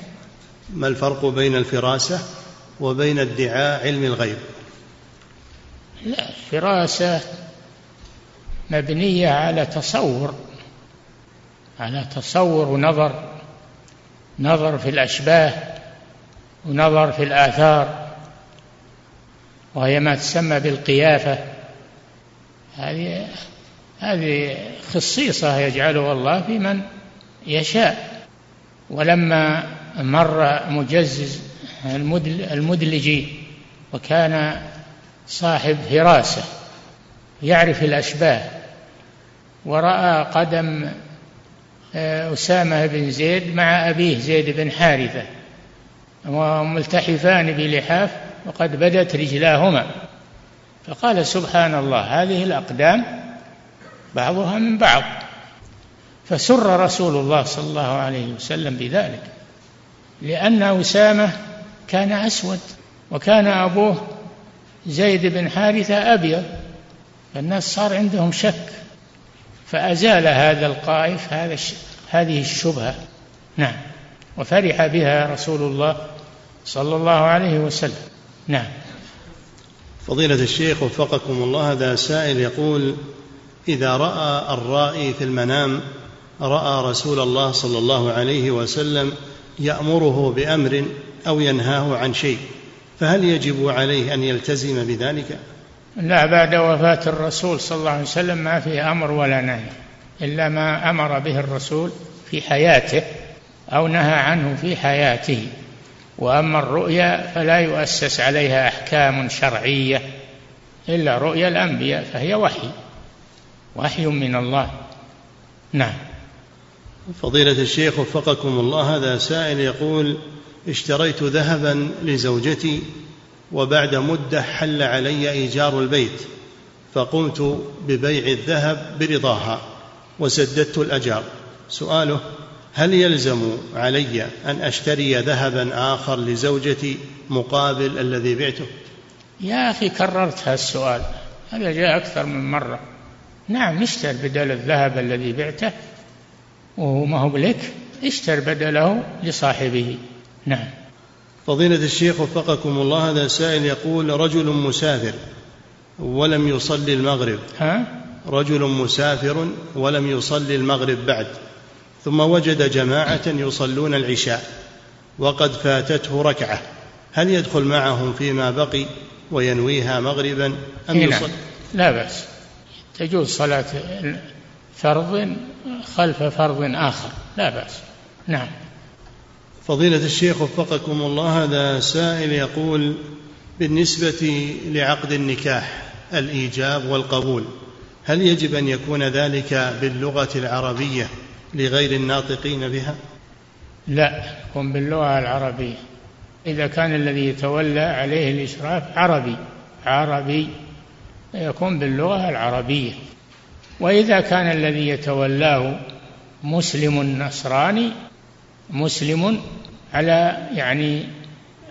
ما الفرق بين الفراسة وبين ادعاء علم الغيب؟ لا الفراسة مبنية على تصور. على تصور ونظر نظر في الأشباه ونظر في الآثار وهي ما تسمى بالقيافة. هذه هذه خصيصة يجعلها الله في من يشاء. ولما مر مجزز المدلجي وكان صاحب فراسة يعرف الأشباه ورأى قدم أسامة بن زيد مع أبيه زيد بن حارثة. وملتحفان بلحاف وقد بدت رجلاهما. فقال سبحان الله هذه الأقدام بعضها من بعض. فسر رسول الله صلى الله عليه وسلم بذلك لأن أسامة كان أسود وكان أبوه زيد بن حارثة أبيض. فالناس صار عندهم شك. فأزال هذا القائف هذا هذه الشبهة. نعم. وفرح بها رسول الله صلى الله عليه وسلم. نعم. فضيلة الشيخ وفقكم الله هذا سائل يقول إذا رأى الرائي في المنام رأى رسول الله صلى الله عليه وسلم يأمره بأمر أو ينهاه عن شيء فهل يجب عليه أن يلتزم بذلك؟ لا بعد وفاة الرسول صلى الله عليه وسلم ما فيه أمر ولا نهي إلا ما أمر به الرسول في حياته أو نهى عنه في حياته. وأما الرؤيا فلا يؤسس عليها أحكام شرعية إلا رؤيا الأنبياء فهي وحي وحي من الله. نعم. فضيلة الشيخ وفقكم الله هذا سائل يقول اشتريت ذهبا لزوجتي وبعد مدة حل علي إيجار البيت فقمت ببيع الذهب برضاها وسددت الأجار. سؤاله هل يلزم علي أن أشتري ذهبا آخر لزوجتي مقابل الذي بعته؟ يا أخي كررت هذا السؤال هذا جاء أكثر من مرة. نعم اشتر بدل الذهب الذي بعته وهو ما هو لك اشتر بدله لصاحبه. نعم. فضيلة الشيخ وفقكم الله هذا سائل يقول رجل مسافر ولم يصلي المغرب. ها؟ رجل مسافر ولم يصلي المغرب بعد ثم وجد جماعة يصلون العشاء وقد فاتته ركعة هل يدخل معهم فيما بقي وينويها مغربا أم نعم. يصلي؟ لا بأس. تجوز صلاة فرض خلف فرض آخر. لا بأس. نعم. فضيلة الشيخ وفقكم الله هذا سائل يقول بالنسبة لعقد النكاح الإيجاب والقبول هل يجب أن يكون ذلك باللغة العربية لغير الناطقين بها؟ لا يكون باللغة العربية. إذا كان الذي يتولى عليه الإشراف عربي عربي يكون باللغة العربية. وإذا كان الذي يتولاه مسلم نصراني مسلم على يعني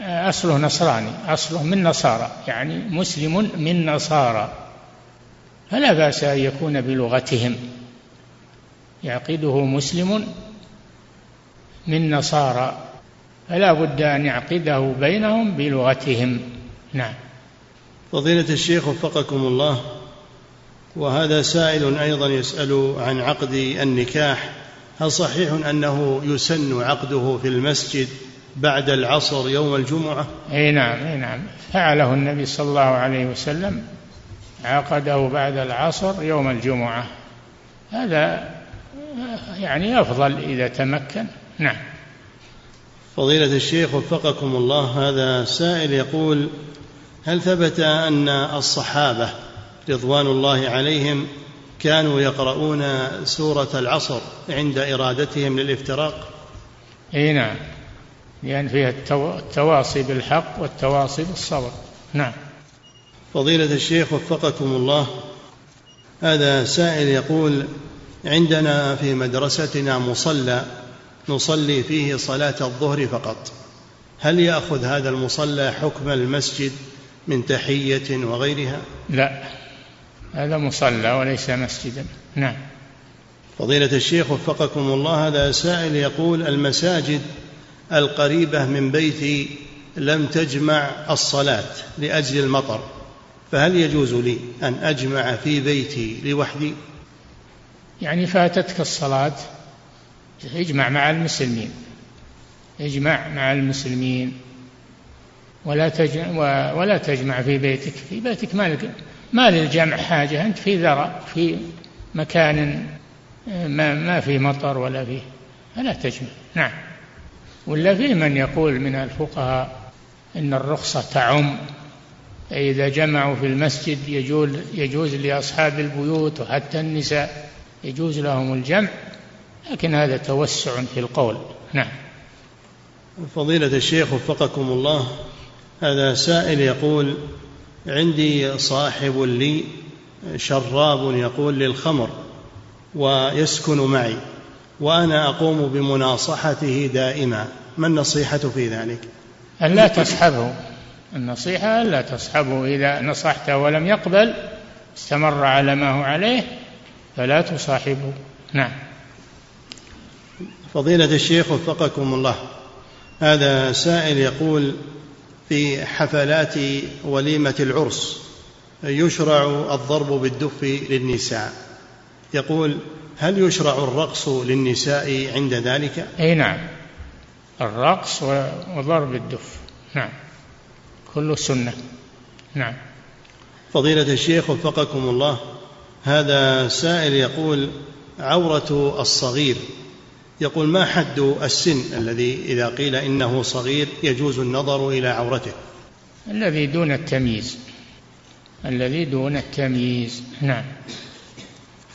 أصله نصراني أصله من نصارى يعني مسلم من نصارى. فلا بأس أن يكون بلغتهم. يعقده مسلم من نصارى. فلا بد أن يعقده بينهم بلغتهم. نعم. فضيلة الشيخ وفقكم الله وهذا سائل أيضا يسأل عن عقد النكاح. هل صحيح أنه يسن عقده في المسجد بعد العصر يوم الجمعة؟ أي نعم أي نعم. فعله النبي صلى الله عليه وسلم عقده بعد العصر يوم الجمعة. هذا يعني أفضل إذا تمكن. نعم. فضيلة الشيخ وفقكم الله هذا سائل يقول هل ثبت أن الصحابة رضوان الله عليهم كانوا يقرؤون سورة العصر عند إرادتهم للافتراق؟ إي نعم. لأن فيها التواصي بالحق والتواصي بالصبر. نعم. فضيلة الشيخ وفقكم الله هذا سائل يقول عندنا في مدرستنا مصلى نصلي فيه صلاة الظهر فقط. هل يأخذ هذا المصلى حكم المسجد من تحية وغيرها؟ لا. هذا مصلى وليس مسجدا. نعم. فضيلة الشيخ وفقكم الله هذا سائل يقول المساجد القريبة من بيتي لم تجمع الصلاة لأجل المطر فهل يجوز لي أن أجمع في بيتي لوحدي؟ يعني فاتتك الصلاة اجمع مع المسلمين. اجمع مع المسلمين ولا تجمع ولا تجمع في بيتك. في بيتك ما ما للجمع حاجة أنت في ذرة في مكان ما ما في مطر ولا فيه فلا تجمع. نعم. ولا في من يقول من الفقهاء إن الرخصة تعم. إذا جمعوا في المسجد يجوز يجوز لأصحاب البيوت وحتى النساء يجوز لهم الجمع لكن هذا توسع في القول. نعم. فضيلة الشيخ وفقكم الله هذا سائل يقول عندي صاحب لي شراب يقول للخمر ويسكن معي وأنا أقوم بمناصحته دائما. ما النصيحة في ذلك؟ أن لا تصحبه النصيحة أن لا تصحبه إذا نصحته ولم يقبل استمر على ما هو عليه فلا تصاحبه. نعم. فضيلة الشيخ وفقكم الله هذا سائل يقول في حفلات وليمة العرس يشرع الضرب بالدف للنساء. يقول هل يشرع الرقص للنساء عند ذلك؟ أي نعم. الرقص وضرب الدف. نعم. كله سنة. نعم. فضيلة الشيخ وفقكم الله هذا سائل يقول عورة الصغير يقول ما حد السن الذي إذا قيل إنه صغير يجوز النظر إلى عورته؟ الذي دون التمييز. الذي دون التمييز. نعم.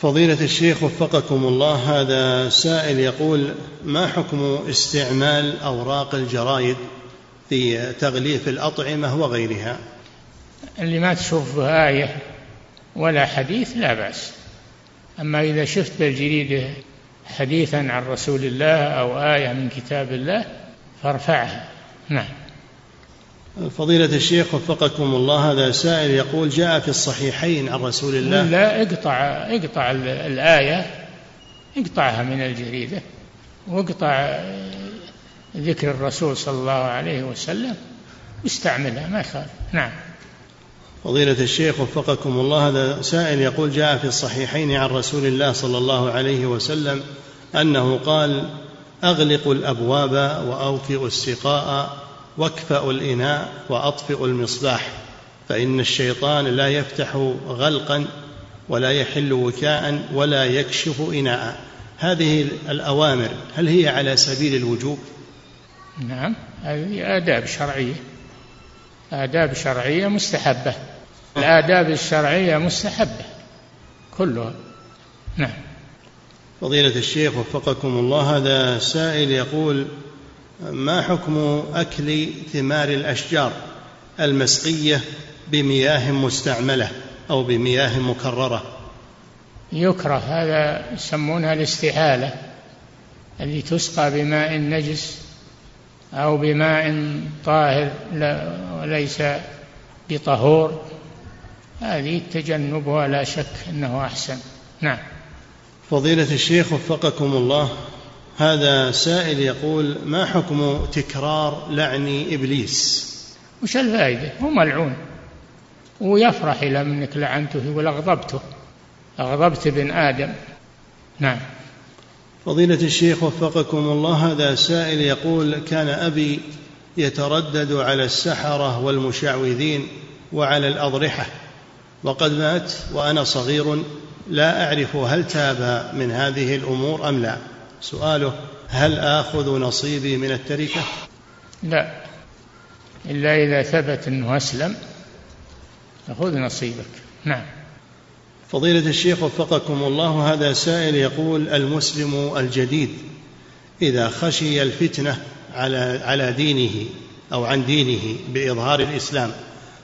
فضيلة الشيخ وفقكم الله هذا سائل يقول ما حكم استعمال أوراق الجرايد في تغليف الأطعمة وغيرها؟ اللي ما تشوف آية ولا حديث لا بأس. أما إذا شفت بالجريدة حديثا عن رسول الله أو آية من كتاب الله فارفعها. نعم. فضيلة الشيخ وفقكم الله هذا سائل يقول جاء في الصحيحين عن رسول الله. لا اقطع اقطع الآية اقطعها من الجريدة واقطع ذكر الرسول صلى الله عليه وسلم واستعملها ما يخالف. نعم. فضيلة الشيخ وفقكم الله هذا سائل يقول جاء في الصحيحين عن رسول الله صلى الله عليه وسلم أنه قال أغلقوا الأبواب وأوطئوا السقاء واكفأوا الإناء وأطفئوا المصباح فإن الشيطان لا يفتح غلقا ولا يحل وكاء ولا يكشف إناء. هذه الأوامر هل هي على سبيل الوجوب؟ نعم هذه آداب شرعية. آداب شرعية مستحبة. الآداب الشرعية مستحبة. كلها. نعم. فضيلة الشيخ وفقكم الله هذا سائل يقول ما حكم أكل ثمار الأشجار المسقية بمياه مستعملة أو بمياه مكررة؟ يكره. هذا يسمونها الاستحالة اللي تسقى بماء نجس أو بماء طاهر وليس بطهور. هذه تجنبها لا شك أنه أحسن. نعم. فضيلة الشيخ وفقكم الله هذا سائل يقول ما حكم تكرار لعن إبليس؟ وش الفائدة؟ هو ملعون. ويفرح إلى منك لعنته يقول أغضبته. أغضبت ابن آدم. نعم. فضيلة الشيخ وفقكم الله هذا سائل يقول كان أبي يتردد على السحرة والمشعوذين وعلى الأضرحة. وقد مات وأنا صغير لا أعرف هل تاب من هذه الأمور أم لا. سؤاله هل آخذ نصيبي من التركة؟ لا. إلا إذا ثبت أنه أسلم خذ نصيبك. نعم. فضيلة الشيخ وفقكم الله هذا سائل يقول المسلم الجديد إذا خشي الفتنة على على دينه أو عن دينه بإظهار الإسلام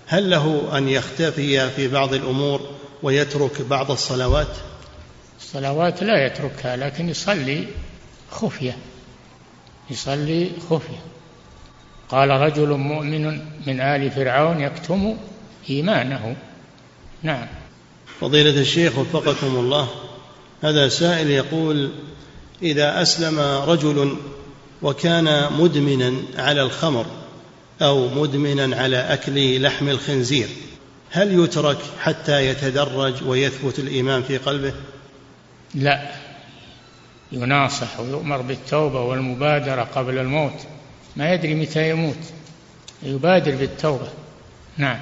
هل له أن يختفي في بعض الأمور ويترك بعض الصلوات؟ الصلوات لا يتركها لكن يصلي خفية يصلي خفية. قال رجل مؤمن من آل فرعون يكتم إيمانه. نعم. فضيلة الشيخ وفقكم الله هذا سائل يقول إذا أسلم رجل وكان مدمنا على الخمر أو مدمنا على أكل لحم الخنزير. هل يترك حتى يتدرج ويثبت الإيمان في قلبه؟ لا. يناصح ويؤمر بالتوبة والمبادرة قبل الموت. ما يدري متى يموت. يبادر بالتوبة. نعم.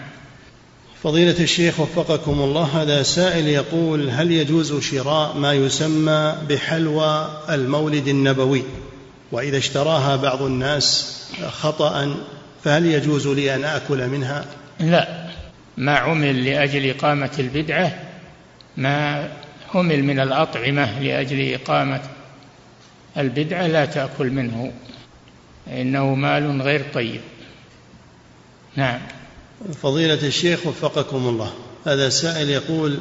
فضيلة الشيخ وفقكم الله هذا سائل يقول هل يجوز شراء ما يسمى بحلوى المولد النبوي؟ وإذا اشتراها بعض الناس خطأ فهل يجوز لي أن آكل منها؟ لا. ما عمل لأجل إقامة البدعة ما عمل من الأطعمة لأجل إقامة البدعة لا تأكل منه. إنه مال غير طيب. نعم. فضيلة الشيخ وفقكم الله. هذا سائل يقول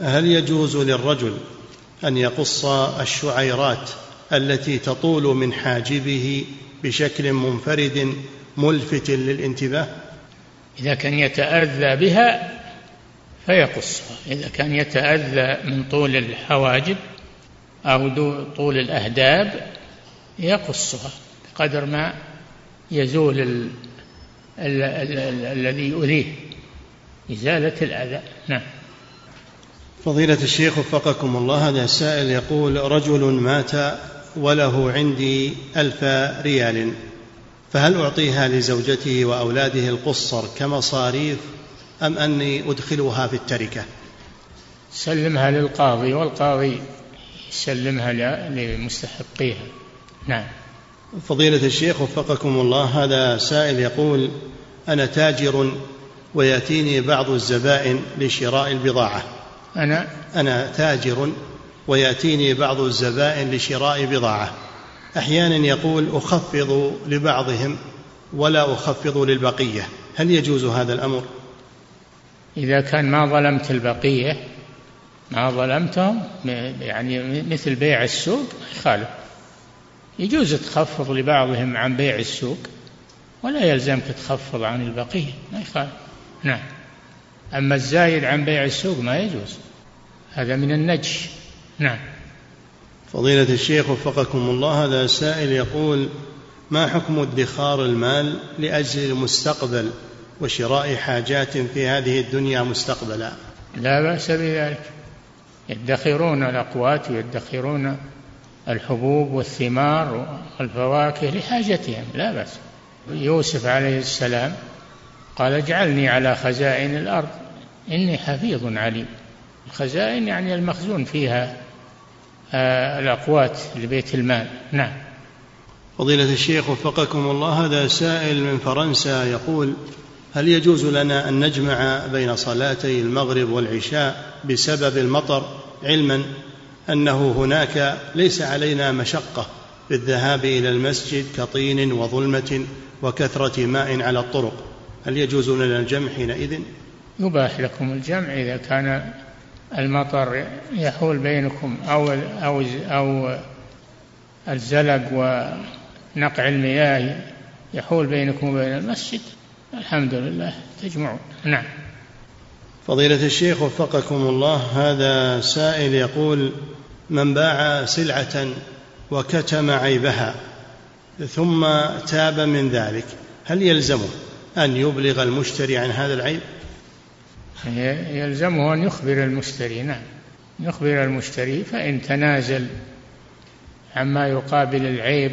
هل يجوز للرجل أن يقص الشعيرات التي تطول من حاجبه بشكل منفرد ملفت للانتباه؟ إذا كان يتأذى بها فيقصها إذا كان يتأذى من طول الحواجب أو طول الأهداب يقصها قدر ما يزول ال ال ال الذي يؤذيه. إزالة الأذى. نعم. فضيلة الشيخ وفقكم الله هذا السائل يقول رجل مات وله عندي ألف ريال. فهل أعطيها لزوجته وأولاده القصر كمصاريف أم أني أدخلها في التركة؟ سلمها للقاضي والقاضي يسلمها لمستحقيها. نعم. فضيلة الشيخ وفقكم الله هذا سائل يقول أنا تاجر ويأتيني بعض الزبائن لشراء البضاعة. أنا؟ أنا تاجر ويأتيني بعض الزبائن لشراء بضاعة. أحيانا يقول أخفض لبعضهم ولا أخفض للبقية. هل يجوز هذا الأمر؟ إذا كان ما ظلمت البقية ما ظلمتهم يعني مثل بيع السوق يخالف. يجوز تخفض لبعضهم عن بيع السوق ولا يلزمك تخفض عن البقية ما يخالف. نعم. أما الزايد عن بيع السوق ما يجوز. هذا من النجش. نعم. فضيلة الشيخ وفقكم الله هذا سائل يقول ما حكم ادخار المال لأجل المستقبل وشراء حاجات في هذه الدنيا مستقبلا؟ لا بأس بذلك. يدخرون الأقوات ويدخرون الحبوب والثمار والفواكه لحاجتهم لا بأس. يوسف عليه السلام قال اجعلني على خزائن الأرض إني حفيظ عليم. الخزائن يعني المخزون فيها الأقوات لبيت المال. نعم. فضيلة الشيخ وفقكم الله هذا سائل من فرنسا يقول هل يجوز لنا أن نجمع بين صلاتي المغرب والعشاء بسبب المطر؟ علما أنه هناك ليس علينا مشقة بالذهاب إلى المسجد كطين وظلمة وكثرة ماء على الطرق. هل يجوز لنا الجمع حينئذ؟ يباح لكم الجمع إذا كان المطر يحول بينكم أو أو أو الزلق ونقع المياه يحول بينكم وبين المسجد. الحمد لله. تجمعون. نعم. فضيلة الشيخ وفقكم الله هذا سائل يقول من باع سلعة وكتم عيبها ثم تاب من ذلك هل يلزمه أن يبلغ المشتري عن هذا العيب؟ يلزمه أن يخبر المشتري نعم يخبر المشتري فإن تنازل عما يقابل العيب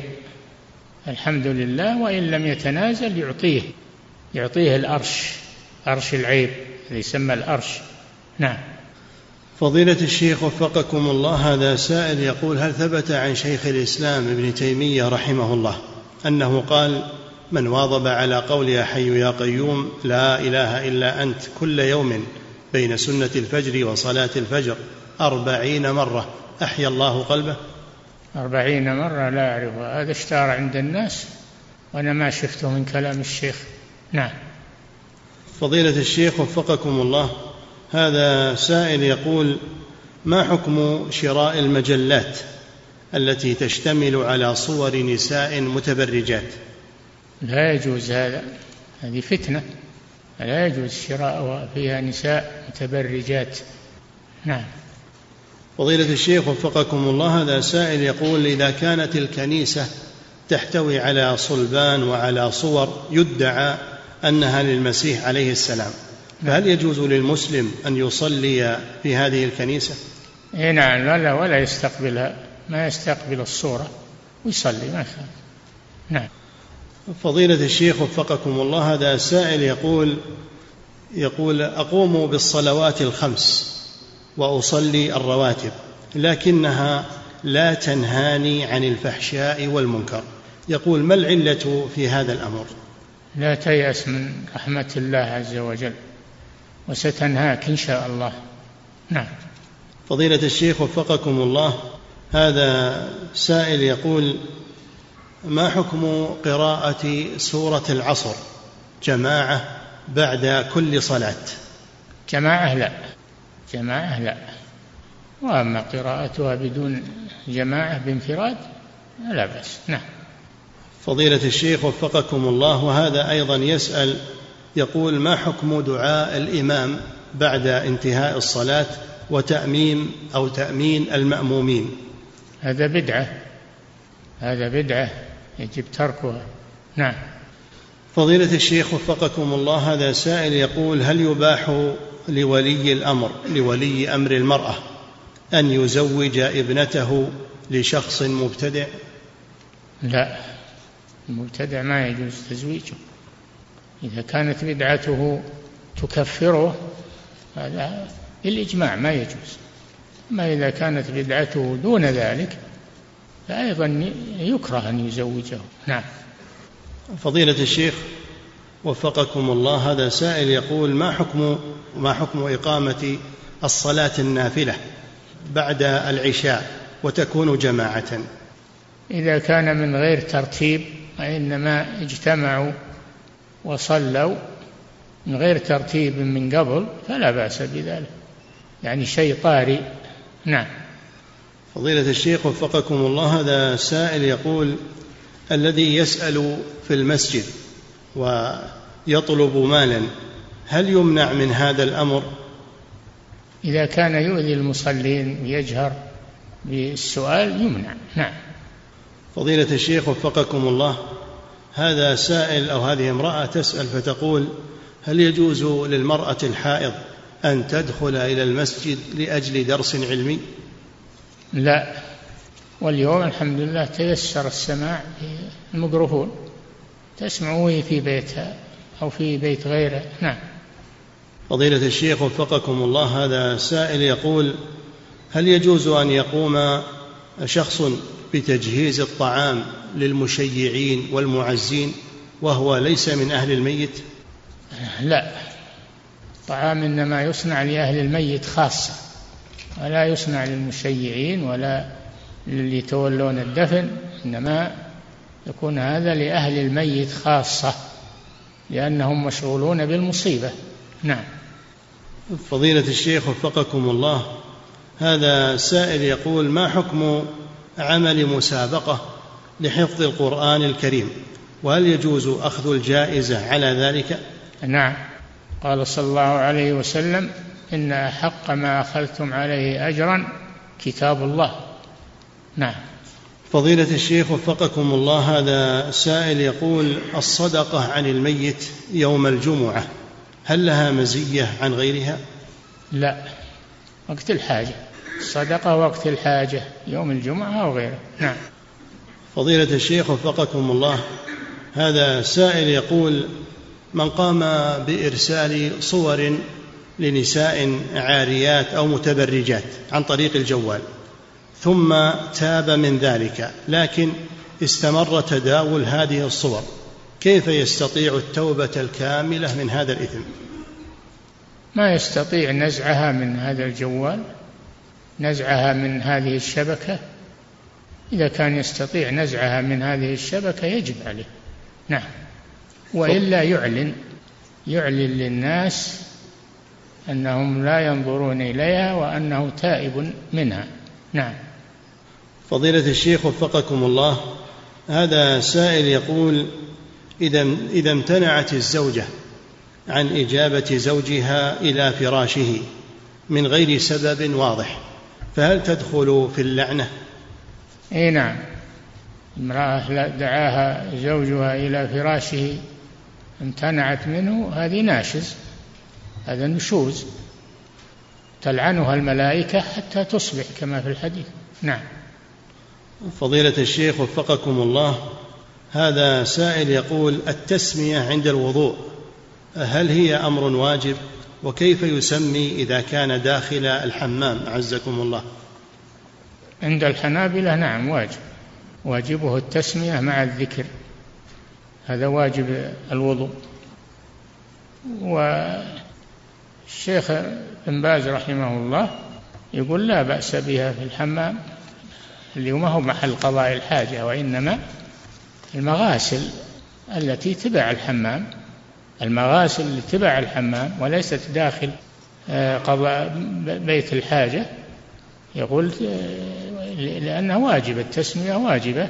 الحمد لله وإن لم يتنازل يعطيه. يعطيه الأرش أرش العيب يسمى الأرش. نعم. فضيلة الشيخ وفقكم الله هذا سائل يقول هل ثبت عن شيخ الإسلام ابن تيمية رحمه الله أنه قال من واظب على قول يا حي يا قيوم لا إله إلا أنت كل يوم بين سنة الفجر وصلاة الفجر أربعين مرة. أحيا الله قلبه. أربعين مرة لا أعرف. هذا اشتهر عند الناس وأنا ما شفته من كلام الشيخ. نعم. فضيلة الشيخ وفقكم الله هذا سائل يقول ما حكم شراء المجلات التي تشتمل على صور نساء متبرجات؟ لا يجوز هذا. هذه فتنة. لا يجوز شراء فيها نساء متبرجات. نعم. فضيلة الشيخ وفقكم الله هذا سائل يقول إذا كانت الكنيسة تحتوي على صلبان وعلى صور يدعى أنها للمسيح عليه السلام. فهل يجوز للمسلم أن يصلي في هذه الكنيسة؟ إيه نعم. ولا ولا يستقبلها. ما يستقبل الصورة ويصلي ما يخالف. نعم. فضيلة الشيخ وفقكم الله هذا سائل يقول يقول أقوم بالصلوات الخمس وأصلي الرواتب لكنها لا تنهاني عن الفحشاء والمنكر. يقول ما العلة في هذا الأمر؟ لا تيأس من رحمة الله عز وجل وستنهاك إن شاء الله. نعم. فضيلة الشيخ وفقكم الله هذا سائل يقول ما حكم قراءة سورة العصر؟ جماعة بعد كل صلاة. جماعة لا. جماعة لا. وأما قراءتها بدون جماعة بانفراد لا بأس. نعم. فضيلة الشيخ وفقكم الله وهذا أيضا يسأل يقول ما حكم دعاء الإمام بعد انتهاء الصلاة وتأميم أو تأمين المأمومين؟ هذا بدعة. هذا بدعة. يجب تركها. نعم. فضيلة الشيخ وفقكم الله هذا سائل يقول هل يباح لولي الأمر لولي أمر المرأة أن يزوج ابنته لشخص مبتدع؟ لا. المبتدع ما يجوز تزويجه. إذا كانت بدعته تكفره هذا بالإجماع ما يجوز. أما إذا كانت بدعته دون ذلك فأيضا يكره أن يزوجه. نعم. فضيلة الشيخ وفقكم الله هذا سائل يقول ما حكم ما حكم إقامة الصلاة النافلة بعد العشاء وتكون جماعة؟ إذا كان من غير ترتيب وإنما اجتمعوا وصلوا من غير ترتيب من قبل فلا بأس بذلك. يعني شيء طارئ. نعم. فضيلة الشيخ وفقكم الله هذا سائل يقول الذي يسأل في المسجد ويطلب مالا هل يمنع من هذا الأمر؟ إذا كان يؤذي المصلين ويجهر بالسؤال يمنع. نعم. فضيلة الشيخ وفقكم الله هذا سائل أو هذه امرأة تسأل فتقول هل يجوز للمرأة الحائض أن تدخل إلى المسجد لأجل درس علمي؟ لا. واليوم الحمد لله تيسر السماع في الميكروفون تسمعه في بيتها أو في بيت غيره. نعم. فضيلة الشيخ وفقكم الله هذا سائل يقول هل يجوز أن يقوم شخص بتجهيز الطعام للمشيعين والمعزين وهو ليس من أهل الميت؟ لا. طعام إنما يصنع لأهل الميت خاصة. ولا يصنع للمشيعين ولا للي يتولون الدفن إنما يكون هذا لأهل الميت خاصة لأنهم مشغولون بالمصيبة. نعم. فضيلة الشيخ وفقكم الله هذا سائل يقول ما حكم عمل مسابقة لحفظ القرآن الكريم؟ وهل يجوز أخذ الجائزة على ذلك؟ نعم. قال صلى الله عليه وسلم إن أحق ما أخذتم عليه أجرا كتاب الله. نعم. فضيلة الشيخ وفقكم الله هذا سائل يقول الصدقة عن الميت يوم الجمعة هل لها مزية عن غيرها؟ لا. وقت الحاجة. الصدقة وقت الحاجة يوم الجمعة أو غيره. نعم. فضيلة الشيخ وفقكم الله هذا سائل يقول من قام بإرسال صور لنساء عاريات أو متبرجات عن طريق الجوال ثم تاب من ذلك لكن استمر تداول هذه الصور. كيف يستطيع التوبة الكاملة من هذا الإثم؟ ما يستطيع نزعها من هذا الجوال نزعها من هذه الشبكة؟ إذا كان يستطيع نزعها من هذه الشبكة يجب عليه. نعم. وإلا يعلن يعلن للناس أنهم لا ينظرون إليها وأنه تائب منها. نعم. فضيلة الشيخ وفقكم الله هذا سائل يقول إذا إذا امتنعت الزوجة عن إجابة زوجها إلى فراشه من غير سبب واضح فهل تدخل في اللعنة؟ إي نعم. امرأة دعاها زوجها إلى فراشه امتنعت منه هذه ناشز. هذا نشوز تلعنها الملائكة حتى تصبح كما في الحديث. نعم. فضيلة الشيخ وفقكم الله هذا سائل يقول التسمية عند الوضوء هل هي أمر واجب؟ وكيف يسمي إذا كان داخل الحمام؟ عزكم الله. عند الحنابلة نعم واجب. واجبه التسمية مع الذكر. هذا واجب الوضوء. والشيخ بن باز رحمه الله يقول لا بأس بها في الحمام. اللي ما هو محل قضاء الحاجة وإنما المغاسل التي تبع الحمام المغاسل اللي تبع الحمام وليست داخل آه، قضاء بيت الحاجة. يقول آه، لأنها واجبة التسمية واجبة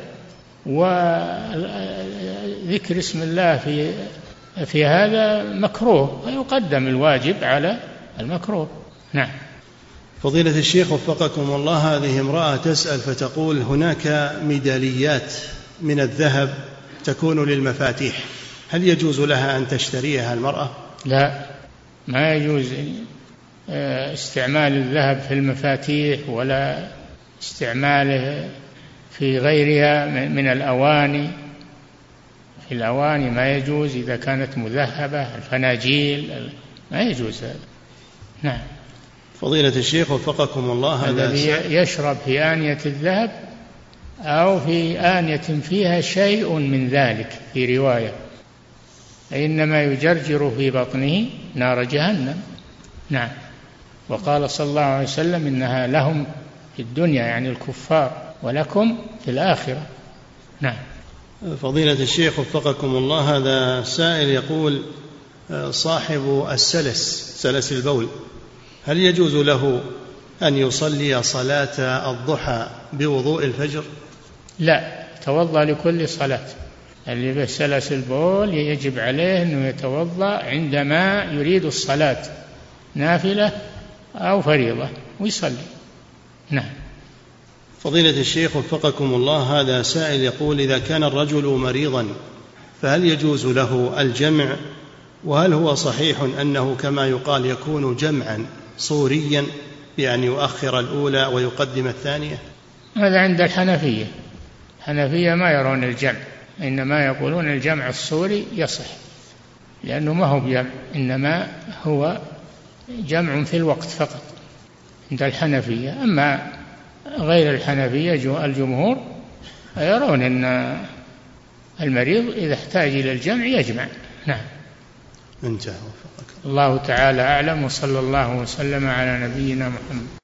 وذكر اسم الله في في هذا مكروه ويقدم الواجب على المكروه. نعم. فضيلة الشيخ وفقكم الله هذه امرأة تسأل فتقول هناك ميداليات من الذهب تكون للمفاتيح هل يجوز لها أن تشتريها المرأة؟ لا ما يجوز آه، استعمال الذهب في المفاتيح ولا استعماله في غيرها من الأواني. الأواني ما يجوز إذا كانت مذهبة الفناجيل ما يجوز هذا. نعم. فضيلة الشيخ وفقكم الله هذا الذي يشرب في آنية الذهب أو في آنية فيها شيء من ذلك في رواية. فإنما يجرجر في بطنه نار جهنم. نعم. وقال صلى الله عليه وسلم إنها لهم في الدنيا يعني الكفار ولكم في الآخرة. نعم. فضيلة الشيخ وفقكم الله هذا سائل يقول صاحب السلس سلس البول هل يجوز له أن يصلي صلاة الضحى بوضوء الفجر؟ لا توضأ لكل صلاة. اللي بسلس البول يجب عليه أنه يتوضأ عندما يريد الصلاة نافلة أو فريضة ويصلي. نعم. فضيلة الشيخ وفقكم الله هذا سائل يقول إذا كان الرجل مريضا فهل يجوز له الجمع؟ وهل هو صحيح أنه كما يقال يكون جمعا صوريا بأن يؤخر الأولى ويقدم الثانية؟ هذا عند الحنفية. الحنفية ما يرون الجمع إنما يقولون الجمع الصوري يصح لأنه ما هو بجمع إنما هو جمع في الوقت فقط عند الحنفية. أما غير الحنفية الجمهور يرون أن المريض إذا احتاج إلى الجمع يجمع. نعم. انتهى الله تعالى أعلم وصلى الله وسلم على نبينا محمد.